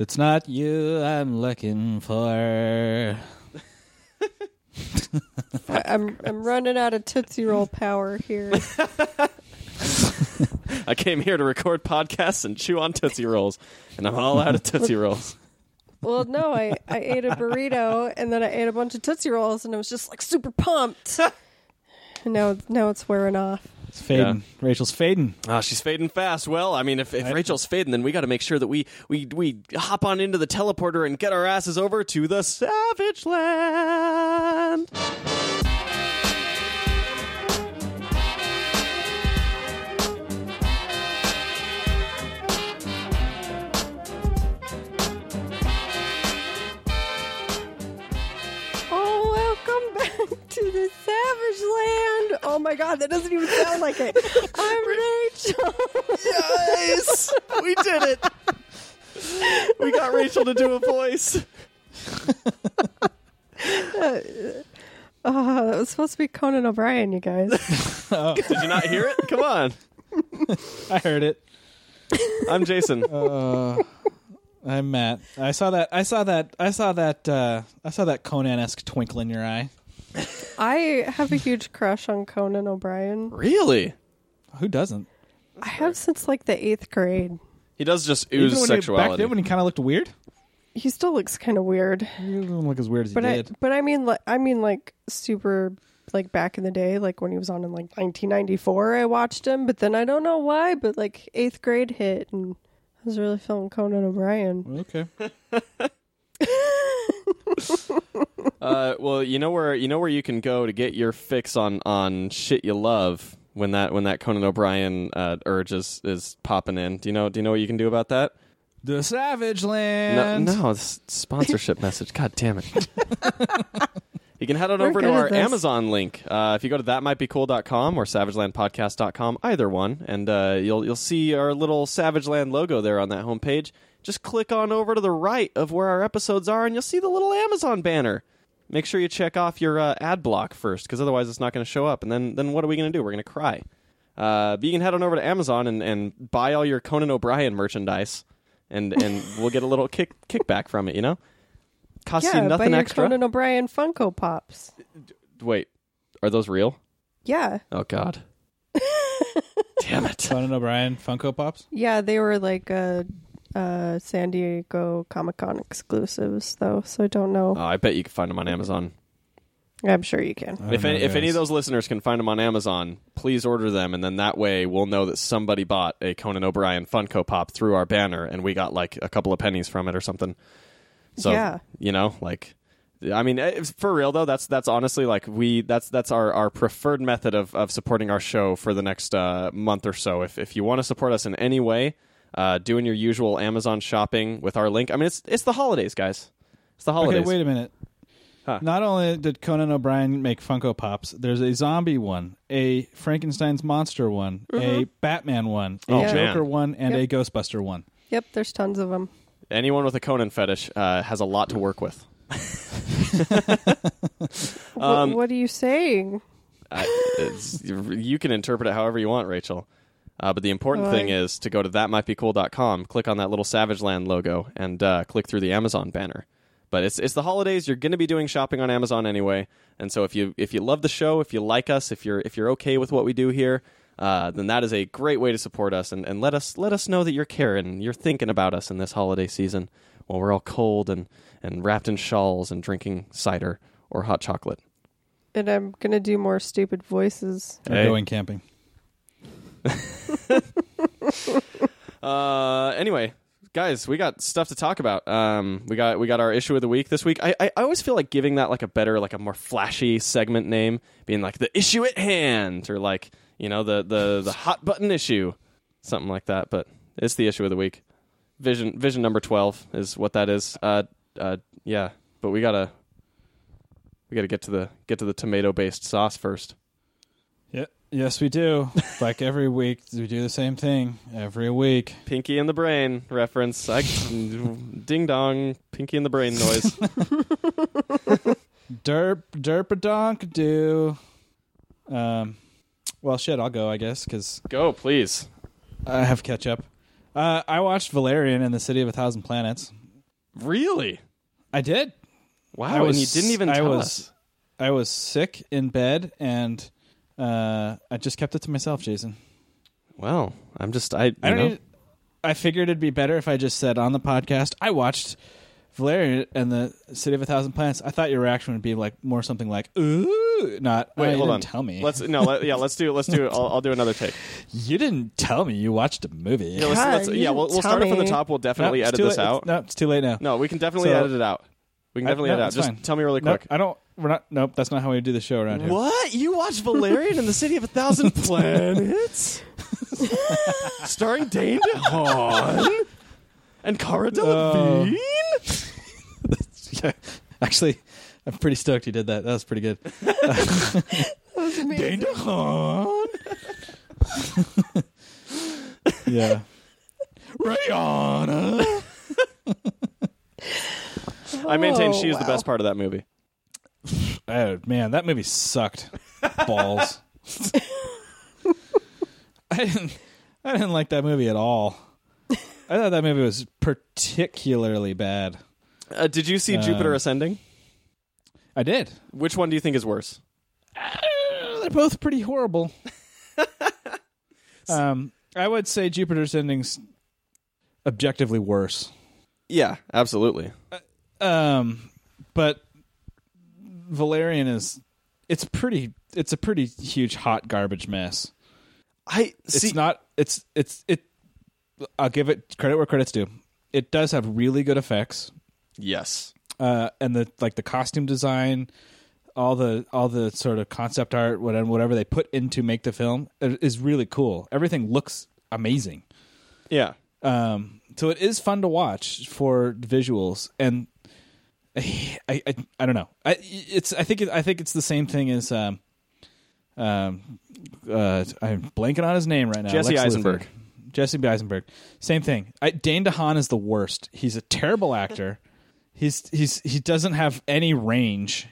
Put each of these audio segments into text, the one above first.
It's not you I'm looking for. I, I'm I'm running out of Tootsie Roll power here. I came here to record podcasts and chew on Tootsie Rolls, and I'm all out of Tootsie Rolls. Well, no, I, I ate a burrito and then I ate a bunch of Tootsie Rolls and I was just like super pumped. and now, now it's wearing off. It's fading. Rachel's fading. Ah, she's fading fast. Well, I mean, if, if I- Rachel's fading, then we got to make sure that we, we we hop on into the teleporter and get our asses over to the Savage Land. Savage Land. Oh my God, that doesn't even sound like it. I'm Rachel. Yes, we did it. We got Rachel to do a voice. Oh, that was supposed to be Conan O'Brien, you guys. Did you not hear it? Come on. I heard it. I'm Jason. Uh, I'm Matt. I saw that. I saw that. I saw that. Uh, I saw that Conan-esque twinkle in your eye. I have a huge crush on Conan O'Brien. really? Who doesn't? I have since like the eighth grade. He does just Even ooze when he, back sexuality. then, when he kind of looked weird. He still looks kind of weird. He didn't look as weird as but he I did. but I mean like I mean like super like back in the day, like when he was on in like 1994, I watched him. But then I don't know why, but like eighth grade hit, and I was really feeling Conan O'Brien. Okay. Uh, well, you know where you know where you can go to get your fix on on shit you love when that when that Conan O'Brien uh, urge is, is popping in. Do you know Do you know what you can do about that? The Savage Land. no, it's sponsorship message. God damn it. You can head on We're over to our. Amazon link. Uh, if you go to thatmightbecool.com or savagelandpodcast.com, either one, and uh, you'll you'll see our little Savage Land logo there on that homepage. Just click on over to the right of where our episodes are, and you'll see the little Amazon banner. Make sure you check off your uh, ad block first, because otherwise it's not going to show up. And then then what are we going to do? We're going to cry. Uh, but you can head on over to Amazon and, and buy all your Conan O'Brien merchandise, and and we'll get a little kick kickback from it. You know, costs yeah, you buy nothing your extra. Conan O'Brien Funko Pops. Wait, are those real? Yeah, Oh God. Damn it. Conan O'Brien Funko Pops. yeah, they were like uh, uh, San Diego Comic Con exclusives, though. So I don't know. Oh, I bet you can find them on Amazon. I'm sure you can. I don't If know, any, if any of those listeners can find them on Amazon, please order them, and then that way we'll know that somebody bought a Conan O'Brien Funko Pop through our banner, and we got like a couple of pennies from it or something. So Yeah. you know, like, I mean, for real though, that's that's honestly like we that's that's our, our preferred method of, of supporting our show for the next uh, month or so. If if you want to support us in any way, uh, doing your usual Amazon shopping with our link. I mean, it's it's the holidays, guys. It's the holidays. Okay, wait a minute. Huh. Not only did Conan O'Brien make Funko Pops, there's a zombie one, a Frankenstein's monster one, a Batman one, a Oh, Yeah. man. Joker one, and Yep. a Ghostbuster one. Yep, there's tons of them. anyone with a Conan fetish uh, has a lot to work with. Um, what are you saying? I, it's, you can interpret it however you want, Rachel. Uh, but the important Well, thing I- is to go to thatmightbecool.com, click on that little Savage Land logo, and uh, click through the Amazon banner. But it's it's the holidays. You're going to be doing shopping on Amazon anyway, and so if you if you love the show, if you like us, if you're if you're okay with what we do here, uh, then that is a great way to support us and, and let us let us know that you're caring, you're thinking about us in this holiday season while we're all cold and and wrapped in shawls and drinking cider or hot chocolate. And I'm gonna do more stupid voices. Or Hey. going camping. Uh, anyway, guys, we got stuff to talk about. Um, we got we got our issue of the week this week. I, I I always feel like giving that like a better, like a more flashy segment name, being like the issue at hand, or like you know the the the hot button issue, something like that. But it's the issue of the week. Vision Vision number twelve is what that is. Uh, uh, yeah. But we gotta we gotta get to the get to the tomato based sauce first. Yes, we do. like every week, we do the same thing every week. Pinky in the brain reference. I, ding dong. Pinky in the brain noise. Derp, derp a donk do. Um, well, shit, I'll go, I guess, because Go, please. I have catch up. Uh, I watched Valerian in the City of a Thousand Planets. Really? I did. Wow, I was, and you didn't even I tell was, us. I was sick in bed, and uh, I just kept it to myself, Jason. Well, I'm just I. You I don't. know, Need, I figured it'd be better if I just said on the podcast I watched Valerian and the City of a Thousand Planets. I thought your reaction would be like more something like ooh, not. Wait, oh, you hold didn't on. Tell me. Let's no. Let, yeah, let's do. Let's do. I'll, I'll do another take. You didn't tell me you watched a movie. Yeah, let's, let's, yeah we'll, we'll tell start it from the top. We'll definitely it's edit this late. out. It's, no, it's too late now. No, we can definitely So- edit it out. We can I- definitely no, edit it out. it's Just fine. tell me really Nope, quick. I don't. We're not. Nope. That's not how we do the show around here. What? You watched Valerian and the City of a Thousand Planets? Starring Dane DeHaan and Cara Oh. Delevingne? Yeah. Actually, I'm pretty stoked you did that. That was pretty good. That was amazing. Dane DeHaan. yeah. Rihanna. I maintain Oh, she is the oh, best part of that movie. Oh man, that movie sucked. Balls. I didn't. I didn't like that movie at all. I thought that movie was particularly bad. Uh, did you see Um, Jupiter Ascending? I did. Which one do you think is worse? Uh, they're both pretty horrible. um, I would say Jupiter Ascending's objectively worse. Yeah, absolutely. Um, but Valerian is it's pretty it's a pretty huge hot garbage mess. I It's see. not it's it's it I'll give it credit where credit's due. It does have really good effects. yes. Uh and the like the costume design, all the all the sort of concept art whatever whatever they put into make the film is really cool. Everything looks amazing. Yeah. Um, so it is fun to watch for visuals, and I, I, I, I don't know. I, it's, I think, it, I think it's the same thing as, um, um, uh, I'm blanking on his name right now. Jesse Lex Luthor. Eisenberg. Jesse Eisenberg. Same thing. I, Dane DeHaan is the worst. He's a terrible actor. he's, he's, he doesn't have any range.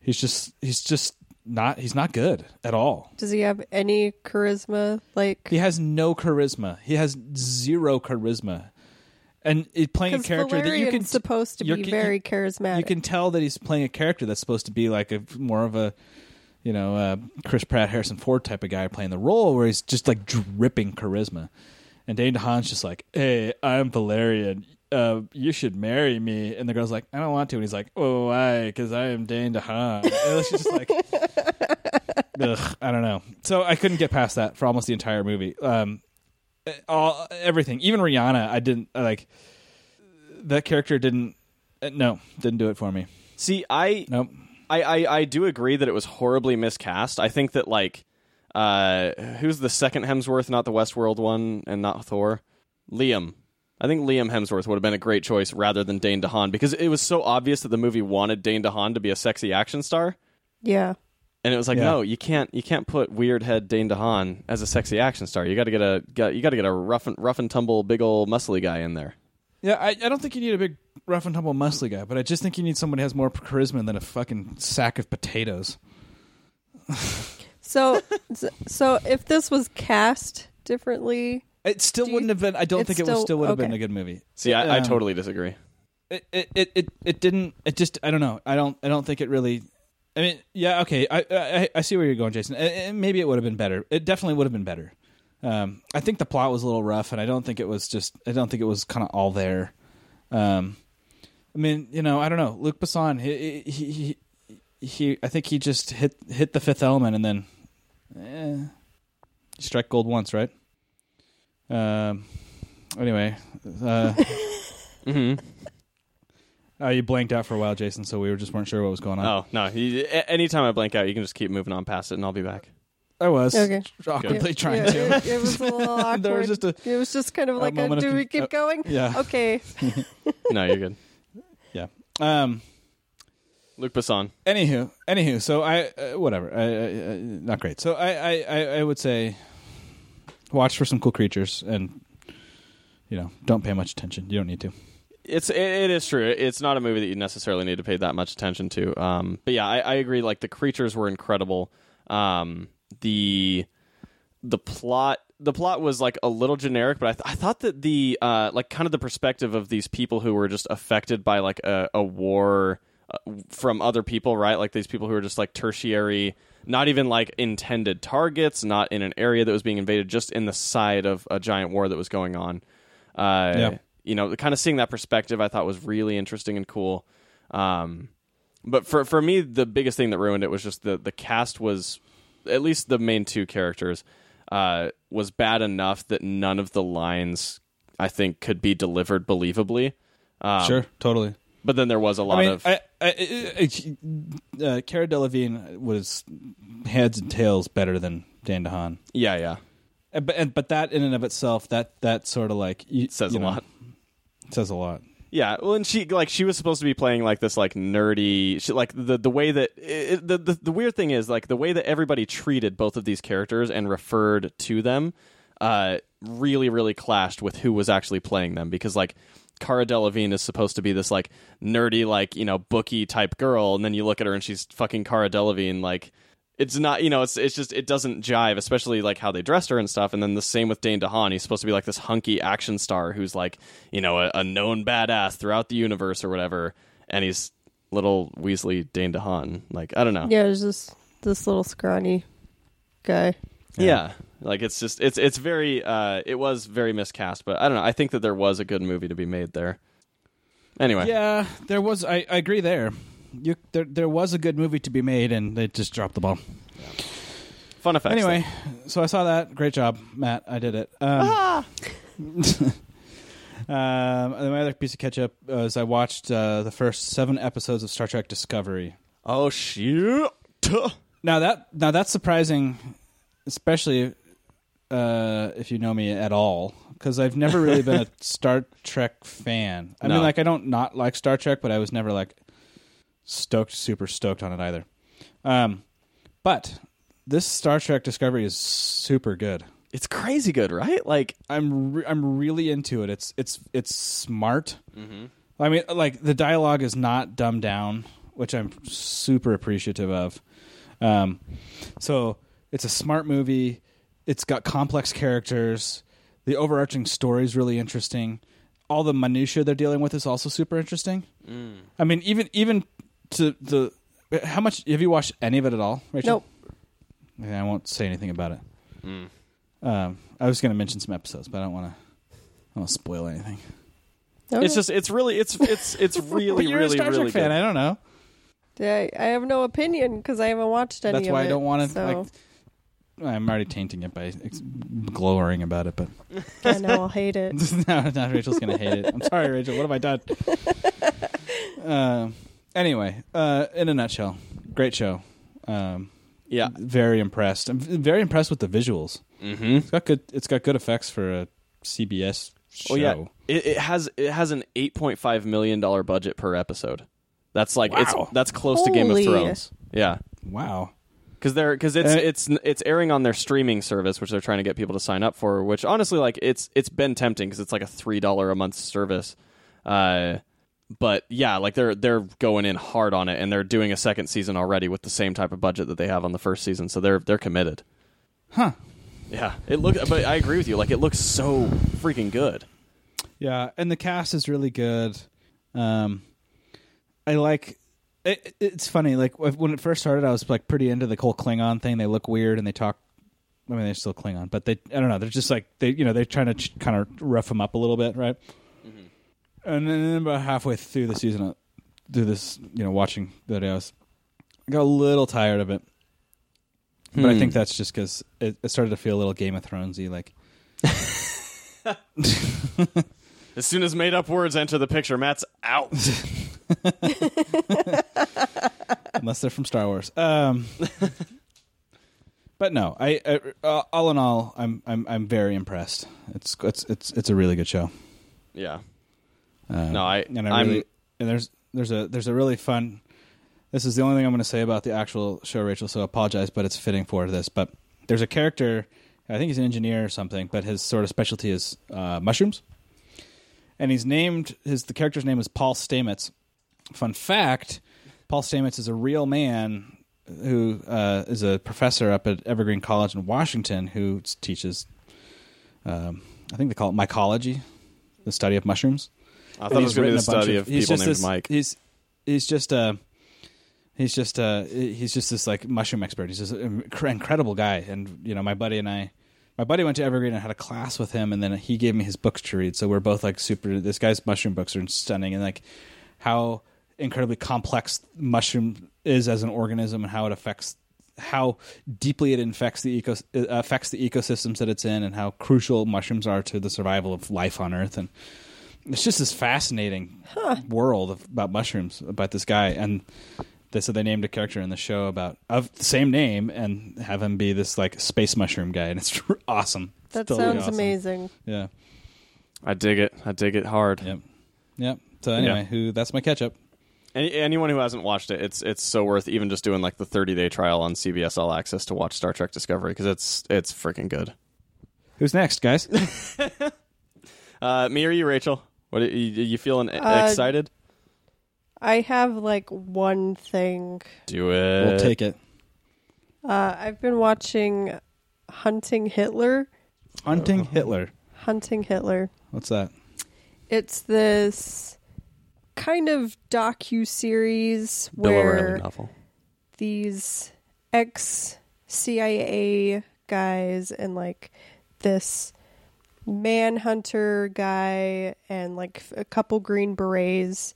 He's just, he's just not, he's not good at all. Does he have any charisma? Like, He has no charisma. He has zero charisma. And it, playing a character that you Valerian's can supposed to be very charismatic. you can tell that he's playing a character that's supposed to be like a more of a you know uh, Chris Pratt, Harrison Ford type of guy playing the role where he's just like dripping charisma. And Dane DeHaan's just like, "Hey, I'm Valerian. Uh, you should marry me." And the girl's like, "I don't want to." And he's like, "Oh, why? Because I am Dane DeHaan." And she's just like, Ugh, I don't know. So I couldn't get past that for almost the entire movie. Um, all everything, even Rihanna, I didn't like. That character didn't. uh, No, didn't do it for me. See, I Nope. I, I, I do agree that it was horribly miscast. I think that like uh who's the second Hemsworth, not the Westworld one, and not Thor? Liam. I think Liam Hemsworth would have been a great choice rather than Dane DeHaan because it was so obvious that the movie wanted Dane DeHaan to be a sexy action star, yeah. And it was like, Yeah. no, you can't you can't put weird head Dane DeHaan as a sexy action star. You got to get a got, you got to get a rough and rough and tumble big old muscly guy in there. Yeah, I, I don't think you need a big rough and tumble muscly guy, but I just think you need someone who has more charisma than a fucking sack of potatoes. So, so if this was cast differently, It still wouldn't have been. I don't it's think it would still- still would have been a good movie. See, I, I Um, totally disagree. it, it it it it didn't it just I don't know I don't I don't think it really I mean yeah okay I I, I see where you're going Jason. Maybe it would have been better. It definitely would have been better. Um I think the plot was a little rough and I don't think it was just I don't think it was kind of all there. Um I mean you know I don't know. Luc Besson he he he, he I think he just hit hit the fifth element and then eh, strike gold once right? Um anyway uh hmm Uh, you blanked out for a while, Jason, so we were just weren't sure what was going on. Oh no! You, a- anytime I blank out, you can just keep moving on past it, and I'll be back. I was Okay. awkwardly Yeah, trying yeah, to. It, it was a little awkward. There was just a it was just kind of like, a, moment of do con- we keep uh, going? yeah, Okay. No, you're good. yeah. Um. Luc Besson. Anywho, anywho, so I uh, whatever, I, I, I, not great. So I, I, I, I would say, watch for some cool creatures, and you know, don't pay much attention. You don't need to. It's it, it is true. It's not a movie that you necessarily need to pay that much attention to. Um, but yeah, I, I agree. Like the creatures were incredible. Um, the the plot the plot was like a little generic, but I, th- I thought that the uh, like kind of the perspective of these people who were just affected by like a, a war uh, from other people, right? Like these people who are just like tertiary, not even like intended targets, not in an area that was being invaded, just in the side of a giant war that was going on. Uh, Yeah. You know, kind of seeing that perspective, I thought was really interesting and cool. Um, but for for me, the biggest thing that ruined it was just the the cast was at least the main two characters uh, was bad enough that none of the lines I think could be delivered believably. Um, sure, totally. but then there was a lot I mean, of I, I, I, uh, Cara Delevingne was heads and tails better than Dan DeHaan. yeah, yeah, But and, but that in and of itself, that that sort of like you, says you a know, lot. Says a lot. Yeah, well, and she like she was supposed to be playing like this like nerdy, she, like the the way that it, the, the the weird thing is like the way that everybody treated both of these characters and referred to them, uh, really really clashed with who was actually playing them because like Cara Delevingne is supposed to be this like nerdy like you know bookie type girl, and then you look at her and she's fucking Cara Delevingne like. It's not, you know, it's it's just it doesn't jive, especially like how they dressed her and stuff. And then the same with Dane DeHaan. He's supposed to be like this hunky action star who's like, you know, a, a known badass throughout the universe or whatever. And he's little Weasley Dane DeHaan. Like I don't know. Yeah, there's just this little scrawny guy. Yeah. Like it's just it's it's very uh it was very miscast, but I don't know. I think that there was a good movie to be made there. Anyway. Yeah, there was. I, I agree there. You there there was a good movie to be made, and they just dropped the ball. Fun effects. Anyway, so I saw that. Great job, Matt. I did it. Um, um, and my other piece of catch up is I watched uh, the first seven episodes of Star Trek Discovery. Oh shit. Now that now that's surprising, especially uh, if you know me at all, because I've never really been a Star Trek fan. I No. mean, like I don't not like Star Trek, but I was never like stoked, super stoked on it either. Um, but this Star Trek Discovery is super good. It's crazy good, right? Like I'm re- I'm really into it. It's it's it's smart. I mean, like the dialogue is not dumbed down, which I'm super appreciative of. Um, so it's a smart movie. It's got complex characters. The overarching story is really interesting. All the minutia they're dealing with is also super interesting. I mean, even even to the how much have you watched any of it at all, Rachel? Nope. Okay, I won't say anything about it. Um, I was going to mention some episodes, but I don't want to. I don't spoil anything. Okay. it's just it's really it's it's it's really you're really a Star really Trek fan. good. I don't know. Yeah, I have no opinion because I haven't watched any That's of why it. I don't want to. So Like, I'm already tainting it by ex- glowering about it, but I know I'll hate it. now, now Rachel's going to hate it. I'm sorry, Rachel. What have I done? um, anyway, uh, in a nutshell, great show. Um, Yeah. very impressed. I'm very impressed with the visuals. Mm-hmm. It's got good. It's got good effects for a CBS show. Oh yeah, it, it has it has an eight point five million dollar budget per episode. That's like it's that's close to Game of Thrones. Yeah, Wow. because they're because it's it's it's airing on their streaming service, which they're trying to get people to sign up for. Which honestly, like it's it's been tempting because it's like a three dollar a month service. Uh, but yeah, like they're they're going in hard on it, and they're doing a second season already with the same type of budget that they have on the first season. So they're they're committed. Huh. Yeah, it look. But I agree with you. Like it looks so freaking good. Yeah, and the cast is really good. Um, I like. It, it's funny. Like when it first started, I was like pretty into the whole Klingon thing. They look weird and they talk. I mean, they're still Klingon, but they. I don't know. They're just like they. You know, they're trying to ch- kind of rough them up a little bit, right? And then about halfway through the season, uh, through this, you know, watching the videos, I got a little tired of it. But I Hmm. think that's just because it, it started to feel a little Game of Thronesy, like As soon as made up words enter the picture, Matt's out. unless they're from Star Wars. Um, but no, I, I uh, all in all, I'm I'm I'm very impressed. It's it's it's it's a really good show. yeah. Um, No, I- and I I'm- really and there's there's a there's a really fun. This is the only thing I'm going to say about the actual show, Rachel. So I apologize, but it's fitting for this. But there's a character. I think he's an engineer or something, but his sort of specialty is uh, mushrooms. And he's named his the character's name is Paul Stamets. Fun fact: Paul Stamets is a real man who uh, is a professor up at Evergreen College in Washington who teaches um, I think they call it mycology, the study of mushrooms. I thought it was going to be written the a study of, he's people named this- Mike. He's he's just a he's just a he's just this like mushroom expert. He's just an incredible guy, and you know my buddy and I. My buddy went to Evergreen and had a class with him, and then he gave me his books to read. So we're both like super. This guy's mushroom books are stunning, and like how incredibly complex mushroom is as an organism, and how it affects how deeply it infects the eco affects the ecosystems that it's in, and how crucial mushrooms are to the survival of life on Earth. And it's just this fascinating world of, about mushrooms about this guy and they said they named a character in the show about of the same name and have him be this like space mushroom guy and it's awesome It's That totally sounds awesome. amazing. yeah I dig it. I dig it hard. yep yep so anyway Yeah. who that's my catch up Any, anyone who hasn't watched it, it's it's so worth even just doing like the 30 day trial on CBS All Access to watch Star Trek Discovery because it's it's freaking good. who's next guys Uh, me or you, Rachel? What you, you feeling Uh, excited? I have like one thing. Do it. we'll take it Uh, I've been watching Hunting Hitler. hunting hitler Hunting Hitler. what's that It's this kind of docu series Bill where novel. these ex CIA guys and like this manhunter guy and like a couple green berets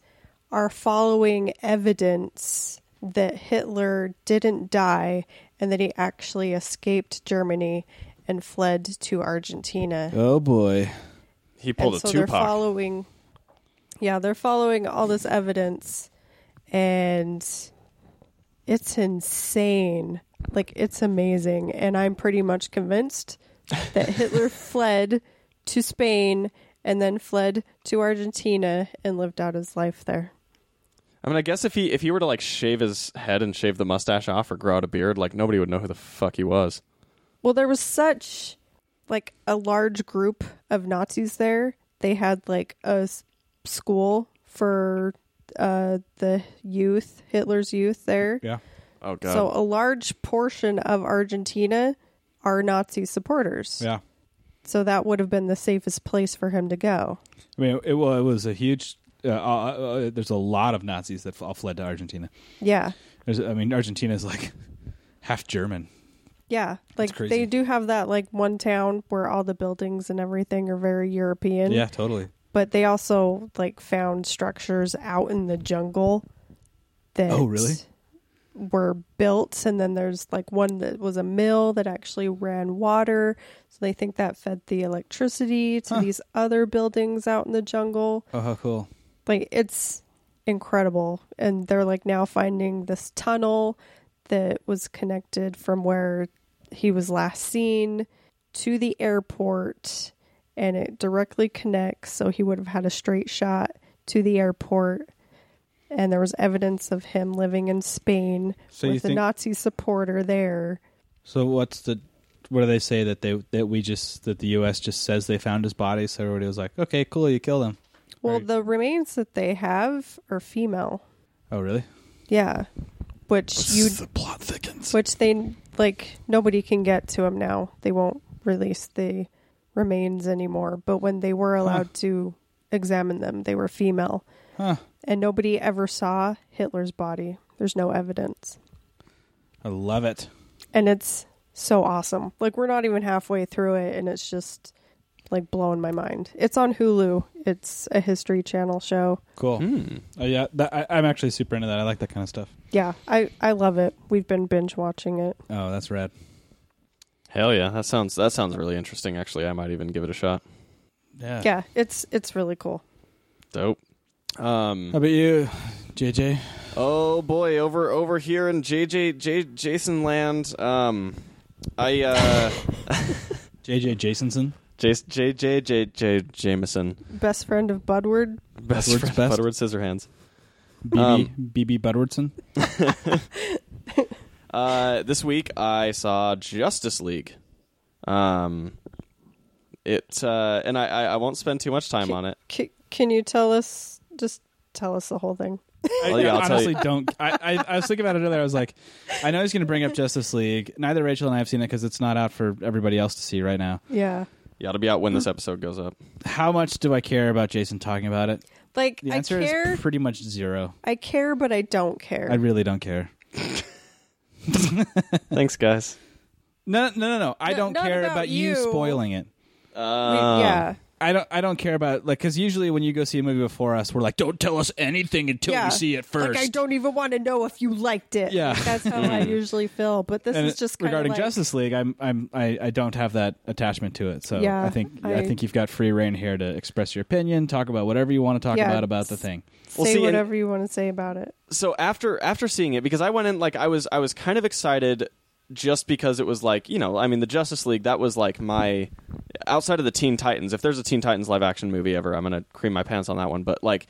are following evidence that Hitler didn't die and that he actually escaped Germany and fled to Argentina. oh boy. He pulled and a so they're following yeah they're following all this evidence and it's insane. Like it's amazing. And i'm pretty much convinced that hitler fled to spain and then fled to argentina and lived out his life there I mean, I guess if he if he were to like shave his head and shave the mustache off or grow out a beard, like nobody would know who the fuck he was. well there was such like a large group of nazis there they had like a s- school for uh the youth hitler's youth there yeah Oh god. So a large portion of Argentina are Nazi supporters. yeah So that would have been the safest place for him to go. i mean it, well, it was a huge uh, uh, uh, there's a lot of nazis that all fled to argentina Yeah. there's, i mean argentina is like half german Yeah. Like they do have that like one town where all the buildings and everything are very European. yeah totally But they also like found structures out in the jungle that Oh, really? Were built and then there's like one that was a mill that actually ran water. So they think that fed the electricity to Huh. these other buildings out in the jungle. oh how cool like it's incredible and they're like now finding this tunnel that was connected from where he was last seen to the airport and it directly connects so he would have had a straight shot to the airport and there was evidence of him living in Spain So with a think- Nazi supporter there. So what's the what do they say that they that we just that the U.S. just says they found his body? So everybody was like, okay, cool, you killed him. Well, Right. the remains that they have are female. Oh, really? Yeah. Which you the plot thickens. which they like nobody can get to him now. They won't release the remains anymore. But when they were allowed to examine them, they were female, Huh? And nobody ever saw Hitler's body. There's no evidence, I love it. and it's so awesome. Like we're not even halfway through it, and it's just like blowing my mind. It's on Hulu. It's a History Channel show. Cool. Hmm. Oh yeah, that, I, I'm actually super into that. I like that kind of stuff. Yeah, I I love it. We've been binge watching it. Oh, that's rad. Hell yeah, that sounds that sounds really interesting. Actually, I might even give it a shot. Yeah. Yeah, it's it's really cool. Dope. Um, How about you, JJ? Oh boy, over over here in JJ J, Jason land, um, I uh, JJ Jasonson. J J J J J Jameson, Best friend of Budward. best Budward's friend, best. Budward Scissorhands. BB Um, BB Budwardson. Uh, this week I saw Justice League. Um, it uh, and I, I I won't spend too much time on it. C- can you tell us? Just tell us the whole thing. I, Well, yeah, I'll I tell honestly don't. I, I, I was thinking about it earlier. I was like, I know he's going to bring up Justice League. Neither Rachel and I have seen it because it's not out for everybody else to see right now. Yeah. You ought to be out when this episode goes up. How much do I care about Jason talking about it? Like The I answer care, is pretty much zero. I care, but I don't care. I really don't care. Thanks, guys. No, no, no, no. I No, don't not care about about you. you. spoiling it. We- Uh, yeah, I don't. I don't care about like because usually when you go see a movie before us, we're like, don't tell us anything until yeah. we see it first. Like I don't even want to know if you liked it. Yeah. Like, that's how I mm. usually feel. But this and is just kind regarding of like, Justice League, I'm I'm I, I don't have that attachment to it. So Yeah, I think I, I- think you've got free reign here to express your opinion, talk about whatever you want to talk Yeah, about about the thing. Say Well, see, and- whatever you want to say about it. so after after seeing it because I went in like I was I was kind of excited just because it was like you know I mean the Justice League that was like my outside of the Teen Titans if there's a Teen Titans live action movie ever I'm gonna cream my pants on that one but like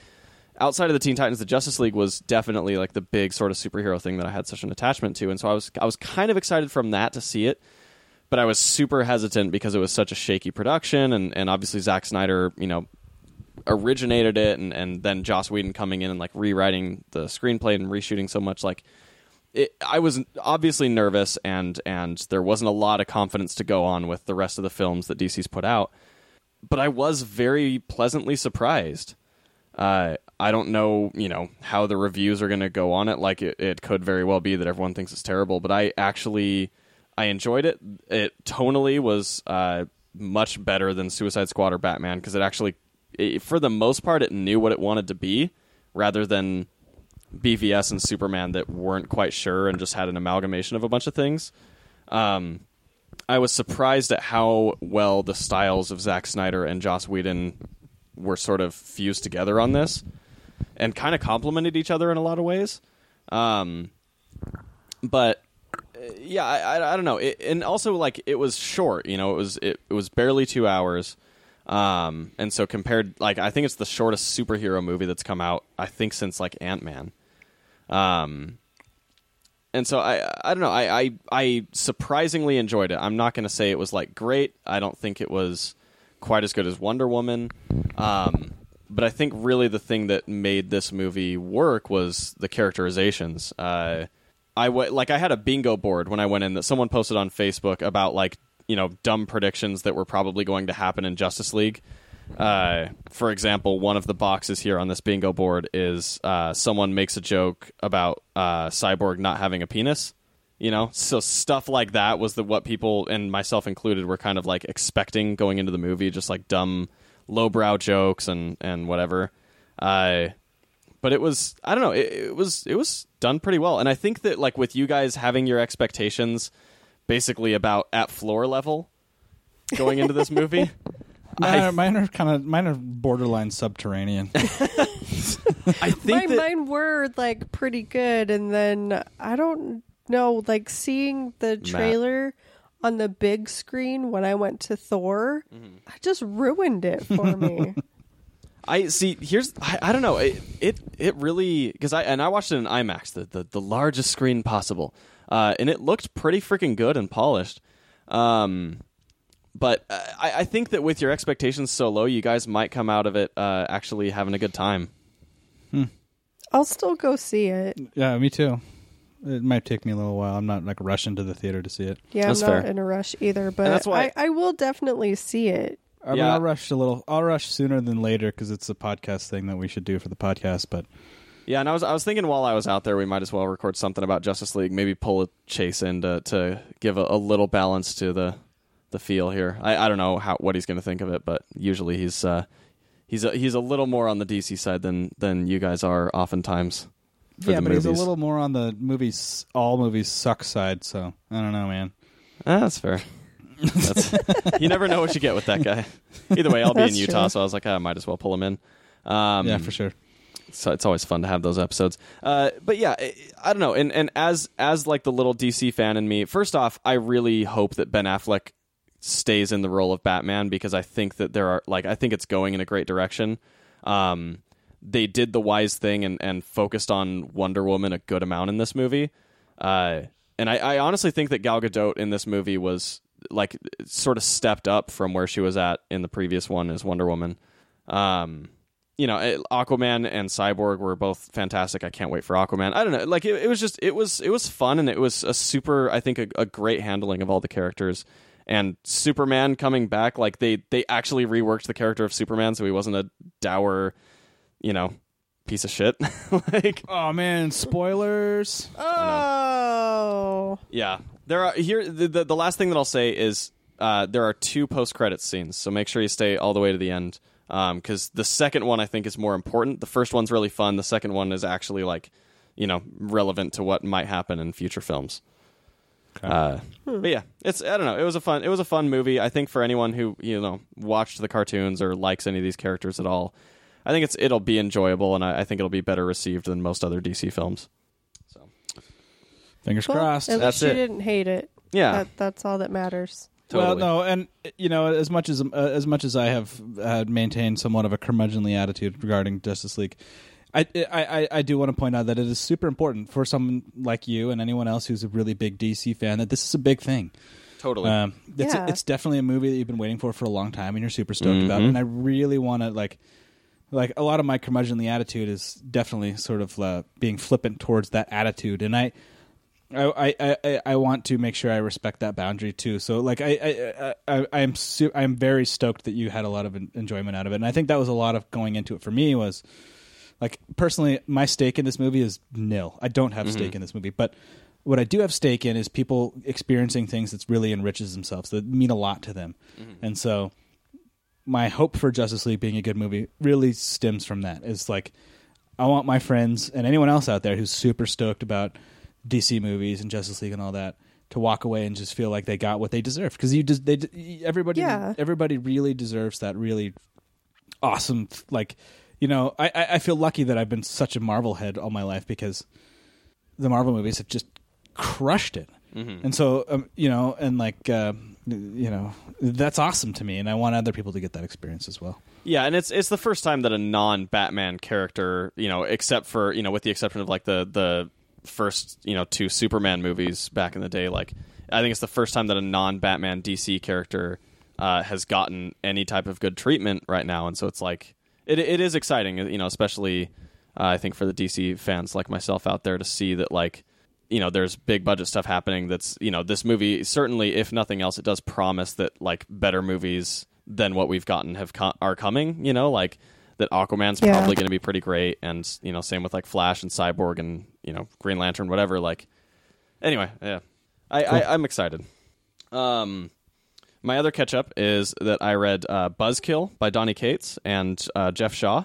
outside of the Teen Titans the Justice League was definitely like the big sort of superhero thing that I had such an attachment to and so I was I was kind of excited from that to see it but I was super hesitant because it was such a shaky production and and obviously Zack Snyder you know originated it and, and then Joss Whedon coming in and like rewriting the screenplay and reshooting so much like it, I was obviously nervous and and there wasn't a lot of confidence to go on with the rest of the films that DC's put out but I was very pleasantly surprised. Uh, I don't know you know how the reviews are going to go on it. Like it, it could very well be that everyone thinks it's terrible but I actually I enjoyed it. It tonally was uh, much better than Suicide Squad or Batman because it actually it, for the most part, it knew what it wanted to be, rather than BVS and Superman that weren't quite sure and just had an amalgamation of a bunch of things. Um, I was surprised at how well the styles of Zack Snyder and Joss Whedon were sort of fused together on this, and kind of complemented each other in a lot of ways. Um, but uh, yeah, I, I, I don't know, it, and also like it was short. You know, it was it, it was barely two hours. Um, and so compared, like, I think it's the shortest superhero movie that's come out, I think, since like Ant Man. Um, and so I, I don't know, I, I, I surprisingly enjoyed it. I'm not going to say it was like great. I don't think it was quite as good as Wonder Woman. Um, but I think really the thing that made this movie work was the characterizations. Uh, I w- like I had a bingo board when I went in that someone posted on Facebook about like you know dumb predictions that were probably going to happen in Justice League. Uh, for example, one of the boxes here on this bingo board is uh, someone makes a joke about uh, Cyborg not having a penis. You know, so stuff like that was the what people and myself included were kind of like expecting going into the movie, just like dumb, lowbrow jokes and and whatever. Uh, but it was I don't know it, it was it was done pretty well, and I think that like with you guys having your expectations basically about at floor level going into this movie. Mine are, mine are kind of mine are borderline subterranean. I think My, that mine were like pretty good, and then I don't know, like seeing the trailer on the big screen when I went to Thor, Mm-hmm. I just ruined it for me. I see. Here's I, I don't know. It it, it really because I and I watched it in IMAX, the the, the largest screen possible, uh, and it looked pretty freaking good and polished. Um, but uh, I, I think that with your expectations so low, you guys might come out of it uh, actually having a good time. I'll still go see it. yeah, me too. It might take me a little while. I'm not like rushing to the theater to see it. Yeah, That's I'm not fair. in a rush either, but that's why- I, I will definitely see it. I mean, Yeah. I'll rush a little. I'll rush sooner than later because it's a podcast thing that we should do for the podcast. But Yeah, and I was I was thinking while I was out there, we might as well record something about Justice League. Maybe pull a chase in to, to give a, a little balance to the the feel here. I, I don't know how what he's going to think of it, but usually he's uh, he's a, he's a little more on the DC side than than you guys are oftentimes. For yeah, the but he's a little more on the movies. All movies suck side. So I don't know, man. Ah, that's fair. That's, you never know what you get with that guy. Either way, I'll be in Utah, true. so I was like, "Ah, I might as well pull him in. Um, yeah, for sure. so it's always fun to have those episodes. Uh, but yeah, I, I don't know. And and as as like the little DC fan in me, first off, I really hope that Ben Affleck stays in the role of Batman because I think that there are like I think it's going in a great direction. Um, they did the wise thing and and focused on Wonder Woman a good amount in this movie. Uh, and I, I honestly think that Gal Gadot in this movie was like sort of stepped up from where she was at in the previous one as Wonder Woman. Um, you know, Aquaman and Cyborg were both fantastic. I can't wait for Aquaman. I don't know, like it, it was just it was it was fun and it was a super I think a, a great handling of all the characters. And Superman coming back. Like they they actually reworked the character of Superman, so he wasn't a dour, you know, piece of shit. like Oh man, spoilers. Oh. yeah, there are here. The, the, the last thing that I'll say is uh, there are two post credit scenes, so make sure you stay all the way to the end because the second one I think is more important. The first one's really fun. The second one is actually like you know relevant to what might happen in future films. Uh, But yeah, it's I don't know. It was a fun it was a fun movie. I think for anyone who you know watched the cartoons or likes any of these characters at all, I think it's it'll be enjoyable, and I, I think it'll be better received than most other DC films. So Fingers Well, crossed. At That's least it. you didn't hate it. yeah, That, that's all that matters. totally. Well, no, and you know, as much as uh, as much as I have uh, maintained somewhat of a curmudgeonly attitude regarding Justice League, I, I I I do want to point out that it is super important for someone like you and anyone else who's a really big DC fan that this is a big thing. totally. Um, it's Yeah. it's definitely a movie that you've been waiting for for a long time, and you're super stoked about. Mhm. And I really want to like, like a lot of my curmudgeonly attitude is definitely sort of uh, being flippant towards that attitude, and I. I, I, I, I want to make sure I respect that boundary too. So like I I I, I I'm su- I'm very stoked that you had a lot of en- enjoyment out of it, and I think that was a lot of going into it for me was like personally my stake in this movie is nil. I don't have stake mm-hmm. in this movie, but what I do have stake in is people experiencing things that really enriches themselves that mean a lot to them, mm-hmm. and so my hope for Justice League being a good movie really stems from that. Is like I want my friends and anyone else out there who's super stoked about DC movies and Justice League and all that to walk away and just feel like they got what they deserve because you just they everybody Yeah. everybody really deserves that really awesome like you know I I feel lucky that I've been such a Marvel head all my life because the Marvel movies have just crushed it and so um, you know and like uh, you know that's awesome to me and I want other people to get that experience as well. Yeah, and it's it's the first time that a non-Batman character, you know, except for you know, with the exception of like the the first you know two Superman movies back in the day, like I think it's the first time that a non-Batman DC character uh, has gotten any type of good treatment right now, and so it's like it it is exciting, you know, especially uh, I think for the DC fans like myself out there to see that like you know there's big budget stuff happening that's you know this movie certainly if nothing else it does promise that like better movies than what we've gotten have co- are coming you know? Like that aquaman's Yeah. probably going to be pretty great and you know same with like flash and cyborg and you know green lantern whatever like anyway yeah. I, I i'm excited. Um my other catch up is that i read uh, buzzkill by donny cates and uh, geoff shaw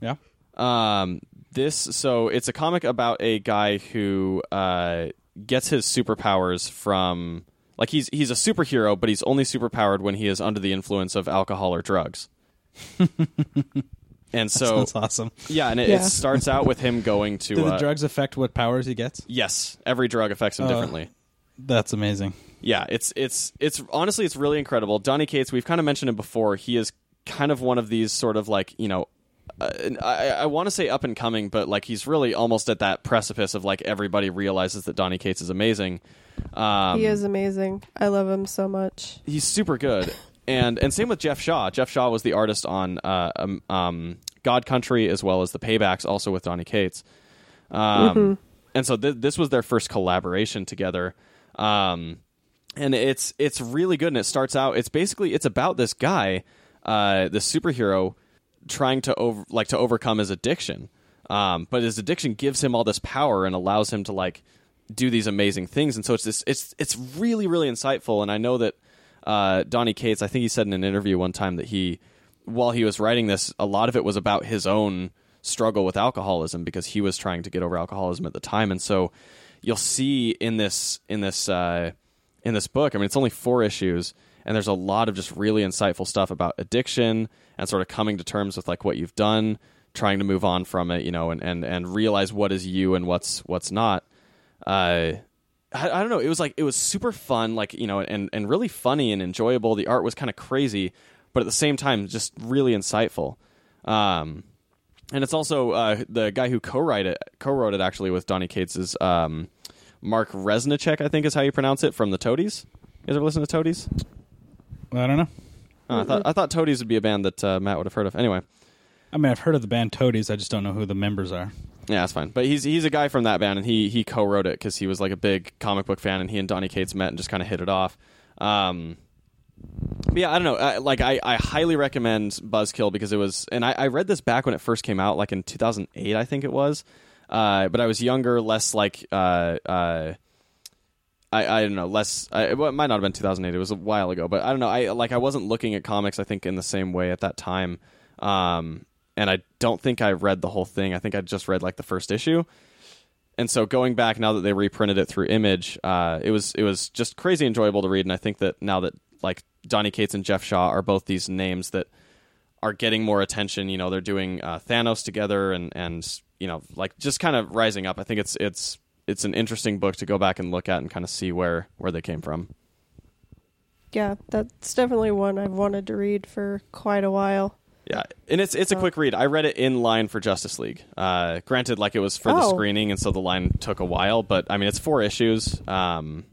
Yeah. um, this so it's a comic about a guy who uh, gets his superpowers from like he's he's a superhero, but he's only superpowered when he is under the influence of alcohol or drugs. and so that's awesome. yeah, and it, Yeah. it starts out with him going to Do the uh, drugs affect what powers he gets? yes, every drug affects him Oh. differently. That's amazing. Yeah, it's it's it's honestly it's really incredible. Donny Cates, we've kind of mentioned him before. He is kind of one of these sort of like you know, uh, I, I want to say up and coming, but like he's really almost at that precipice of like everybody realizes that Donny Cates is amazing. Um, he is amazing. I love him so much. he's super good. And and same with Geoff Shaw. Geoff Shaw was the artist on uh, um, um, God Country as well as the Paybacks, also with Donny Cates. Um, And so th- this was their first collaboration together. Um, and it's it's really good. And it starts out. It's basically it's about this guy, uh, this superhero, trying to over like to overcome his addiction. Um, but his addiction gives him all this power and allows him to like do these amazing things. And so it's this it's it's really really insightful. And I know that uh, Donny Cates, I think he said in an interview one time that he, while he was writing this, a lot of it was about his own struggle with alcoholism because he was trying to get over alcoholism at the time. And so you'll see in this in this uh, in this book. I mean, it's only four issues, and there's a lot of just really insightful stuff about addiction and sort of coming to terms with like what you've done, trying to move on from it, you know, and and and realize what is you and what's what's not. Uh, I, I don't know. It was like it was super fun, like you know, and and really funny and enjoyable. The art was kind of crazy, but at the same time, just really insightful. Um, and it's also uh, the guy who co-wrote it, co-wrote it actually with Donny Cates is um, Mark Reznicek, I think is how you pronounce it, from the Toadies. You guys ever listen to Toadies? I don't know. Oh, I thought I thought Toadies would be a band that uh, Matt would have heard of. Anyway, I mean, I've heard of the band Toadies. I just don't know who the members are. yeah, that's fine. But he's he's a guy from that band, and he he co-wrote it because he was like a big comic book fan, and he and Donny Cates met and just kind of hit it off. Um, But yeah, I don't know. I, like, I, I highly recommend Buzzkill because it was, and I, I read this back when it first came out, like in 2008, I think it was. Uh, but I was younger, less like, uh, uh, I, I don't know, less. I, well, it might not have been 2008. It was a while ago, but I don't know. I like I wasn't looking at comics. I think in the same way at that time, um, and I don't think I read the whole thing. I think I just read like the first issue. And so going back now that they reprinted it through Image, uh, it was it was just crazy enjoyable to read. And I think that now that like Donny Cates and Geoff Shaw are both these names that are getting more attention. You know, they're doing uh, Thanos together, and and you know, like just kind of rising up. I think it's it's it's an interesting book to go back and look at and kind of see where where they came from. Yeah, that's definitely one I've wanted to read for quite a while. Yeah, and it's it's a quick read. I read it in line for Justice League. Uh, granted, like it was for the Oh. screening, and so the line took a while. But I mean, it's four issues, um,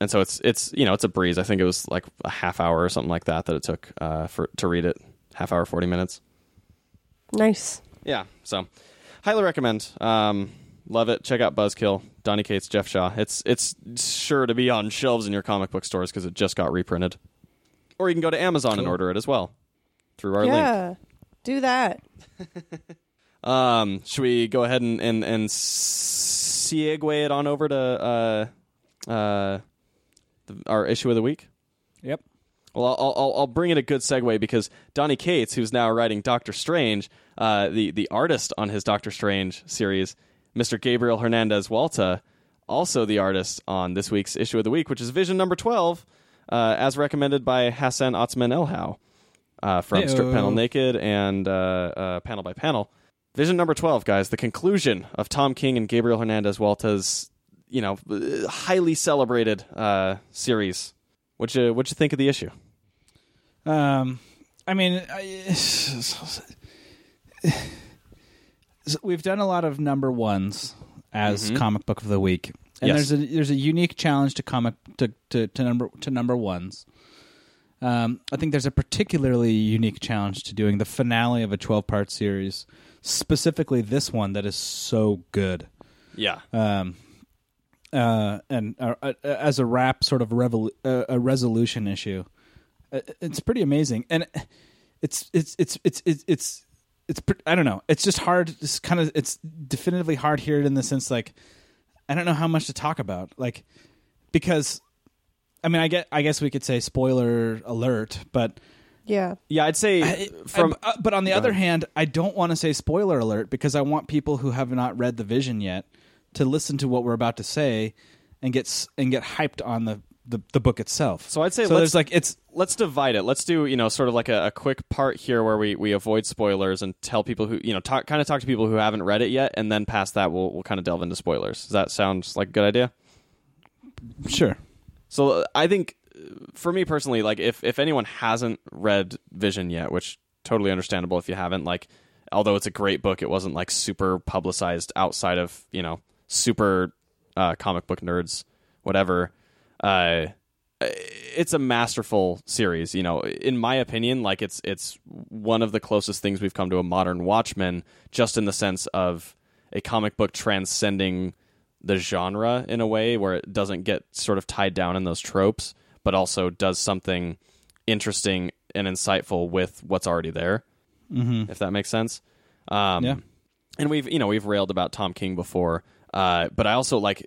and so it's it's you know it's a breeze. I think it was like a half hour or something like that that it took uh, for to read it. Half hour, forty minutes. Nice. Yeah, so highly recommend. Um, love it. Check out Buzzkill, Donny Cates, Geoff Shaw. It's it's sure to be on shelves in your comic book stores because it just got reprinted. Or you can go to Amazon and order it as well through our link. yeah, do that. Um, should we go ahead and and, and segue it on over to uh, uh, the, our issue of the week? Yep. Well, I'll, I'll I'll bring it a good segue because Donny Cates, who's now writing Doctor Strange, uh, the the artist on his Doctor Strange series, Mr. Gabriel Hernandez Walta, also the artist on this week's issue of the week, which is Vision number twelve, uh, as recommended by Hassan Otsmane-Elhaou uh, from Strip Panel Naked and uh, uh, Panel by Panel. Vision number twelve, guys, the conclusion of Tom King and Gabriel Hernandez Walta's, you know, highly celebrated uh, series. What you what you think of the issue? Um, I mean, I, we've done a lot of number ones as Mhm. comic book of the week, and Yes. there's a there's a unique challenge to comic to, to, to number to number ones. Um, I think there's a particularly unique challenge to doing the finale of a 12 part series, specifically this one that is so good Yeah. um, uh, and uh, uh, as a wrap, sort of revol- uh, a resolution issue. Uh, It's pretty amazing, and it's it's it's it's it's it's it's I don't know. It's just hard. It's kind of it's definitively hard here in the sense like I don't know how much to talk about, like because I mean I get I guess we could say spoiler alert, but Yeah, Yeah, I'd say I- from I- uh, but on the other ahead. hand, I don't want to say spoiler alert because I want people who have not read the vision yet to listen to what we're about to say and get and get hyped on the the, the book itself. So I'd say so let's- there's like it's let's divide it. Let's do you know sort of like a, a quick part here where we, we avoid spoilers and tell people who you know talk kind of talk to people who haven't read it yet, and then past that we'll we'll kind of delve into spoilers. Does that sound like a good idea? sure. So uh, I think uh, for me personally, like if if anyone hasn't read Vision yet, which totally understandable if you haven't, like although it's a great book, it wasn't like super publicized outside of you know super uh, comic book nerds, whatever. Uh, it's a masterful series. You know, in my opinion, like it's it's one of the closest things we've come to a modern Watchmen, just in the sense of a comic book transcending the genre in a way where it doesn't get sort of tied down in those tropes, but also does something interesting and insightful with what's already there. Mm-hmm. If that makes sense. Um, Yeah. And we've you know we've railed about Tom King before, uh, but I also like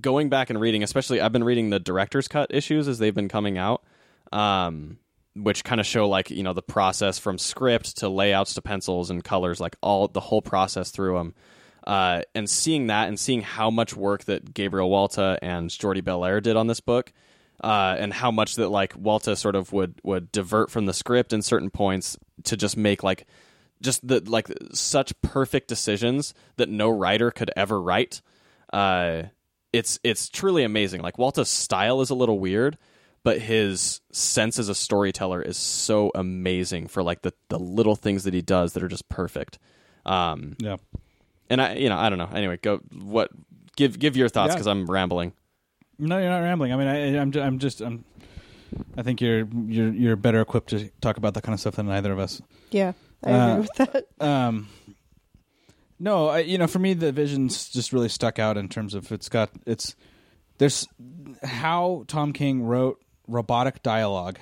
going back and reading. Especially, I've been reading the director's cut issues as they've been coming out. Um, which kind of show like you know the process from script to layouts to pencils and colors, like all the whole process through them. Uh, and seeing that and seeing how much work that Gabriel Walta and Jordie Bellaire did on this book, uh, and how much that like Walta sort of would would divert from the script in certain points to just make like just the like such perfect decisions that no writer could ever write. Uh, it's it's truly amazing. Like Walta's style is a little weird, but his sense as a storyteller is so amazing for like the the little things that he does that are just perfect. Um, Yeah. and I you know I don't know. Anyway, go what give give your thoughts Yeah. because I'm rambling. No, you're not rambling. I mean, I, I'm, ju- I'm just, I'm. I think you're, you're, you're better equipped to talk about that kind of stuff than either of us. yeah, I Uh, agree with that. Um, no, I, you know, for me, the vision's just really stuck out in terms of it's got it's there's how Tom King wrote robotic dialogue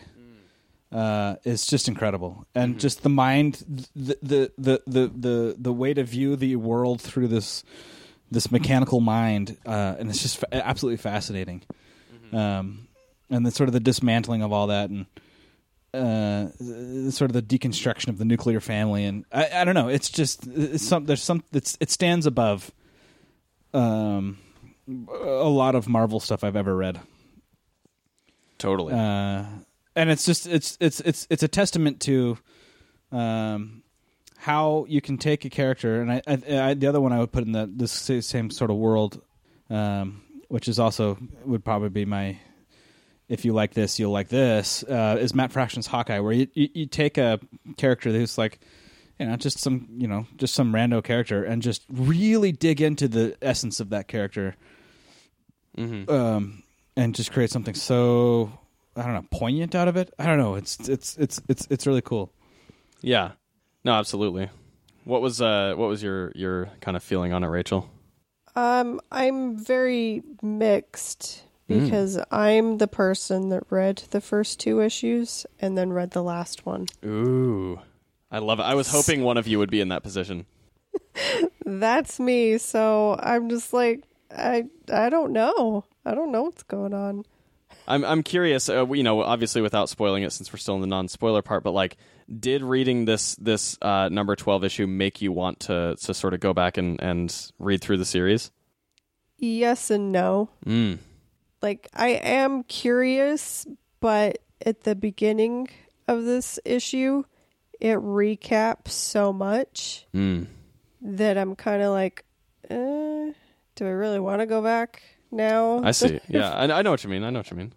uh, is just incredible, and just the mind, the, the the the the the way to view the world through this this mechanical mind, uh, and it's just fa- absolutely fascinating. Um, and the sort of the dismantling of all that, and uh, sort of the deconstruction of the nuclear family, and I, I don't know. It's just it's some there's some it's, it stands above um, a lot of Marvel stuff I've ever read Totally. uh, and it's just it's it's it's it's a testament to um, how you can take a character, and I, I, I the other one I would put in the this same sort of world, um, which is also would probably be my if you like this, you'll like this. Uh, is Matt Fraction's Hawkeye, where you, you you take a character who's like. You know, just some, you know, just some rando character, and just really dig into the essence of that character, hmm um, and just create something so I don't know poignant out of it. I don't know. It's it's it's it's it's really cool. Yeah. No, absolutely. What was uh what was your your kind of feeling on it, Rachel? Um, I'm very mixed Mm. because I'm the person that read the first two issues and then read the last one. Ooh. I love it. I was hoping one of you would be in that position. That's me. So I'm just like, I I don't know. I don't know what's going on. I'm I'm curious. Uh, you know, obviously without spoiling it, since we're still in the non-spoiler part. But like, did reading this this uh, number twelve issue make you want to to sort of go back and and read through the series? Yes and no. Mm. Like I am curious, but at the beginning of this issue, it recaps so much Mm. that I'm kind of like, eh, do I really want to go back now? I see. Yeah, I, I know what you mean. I know what you mean.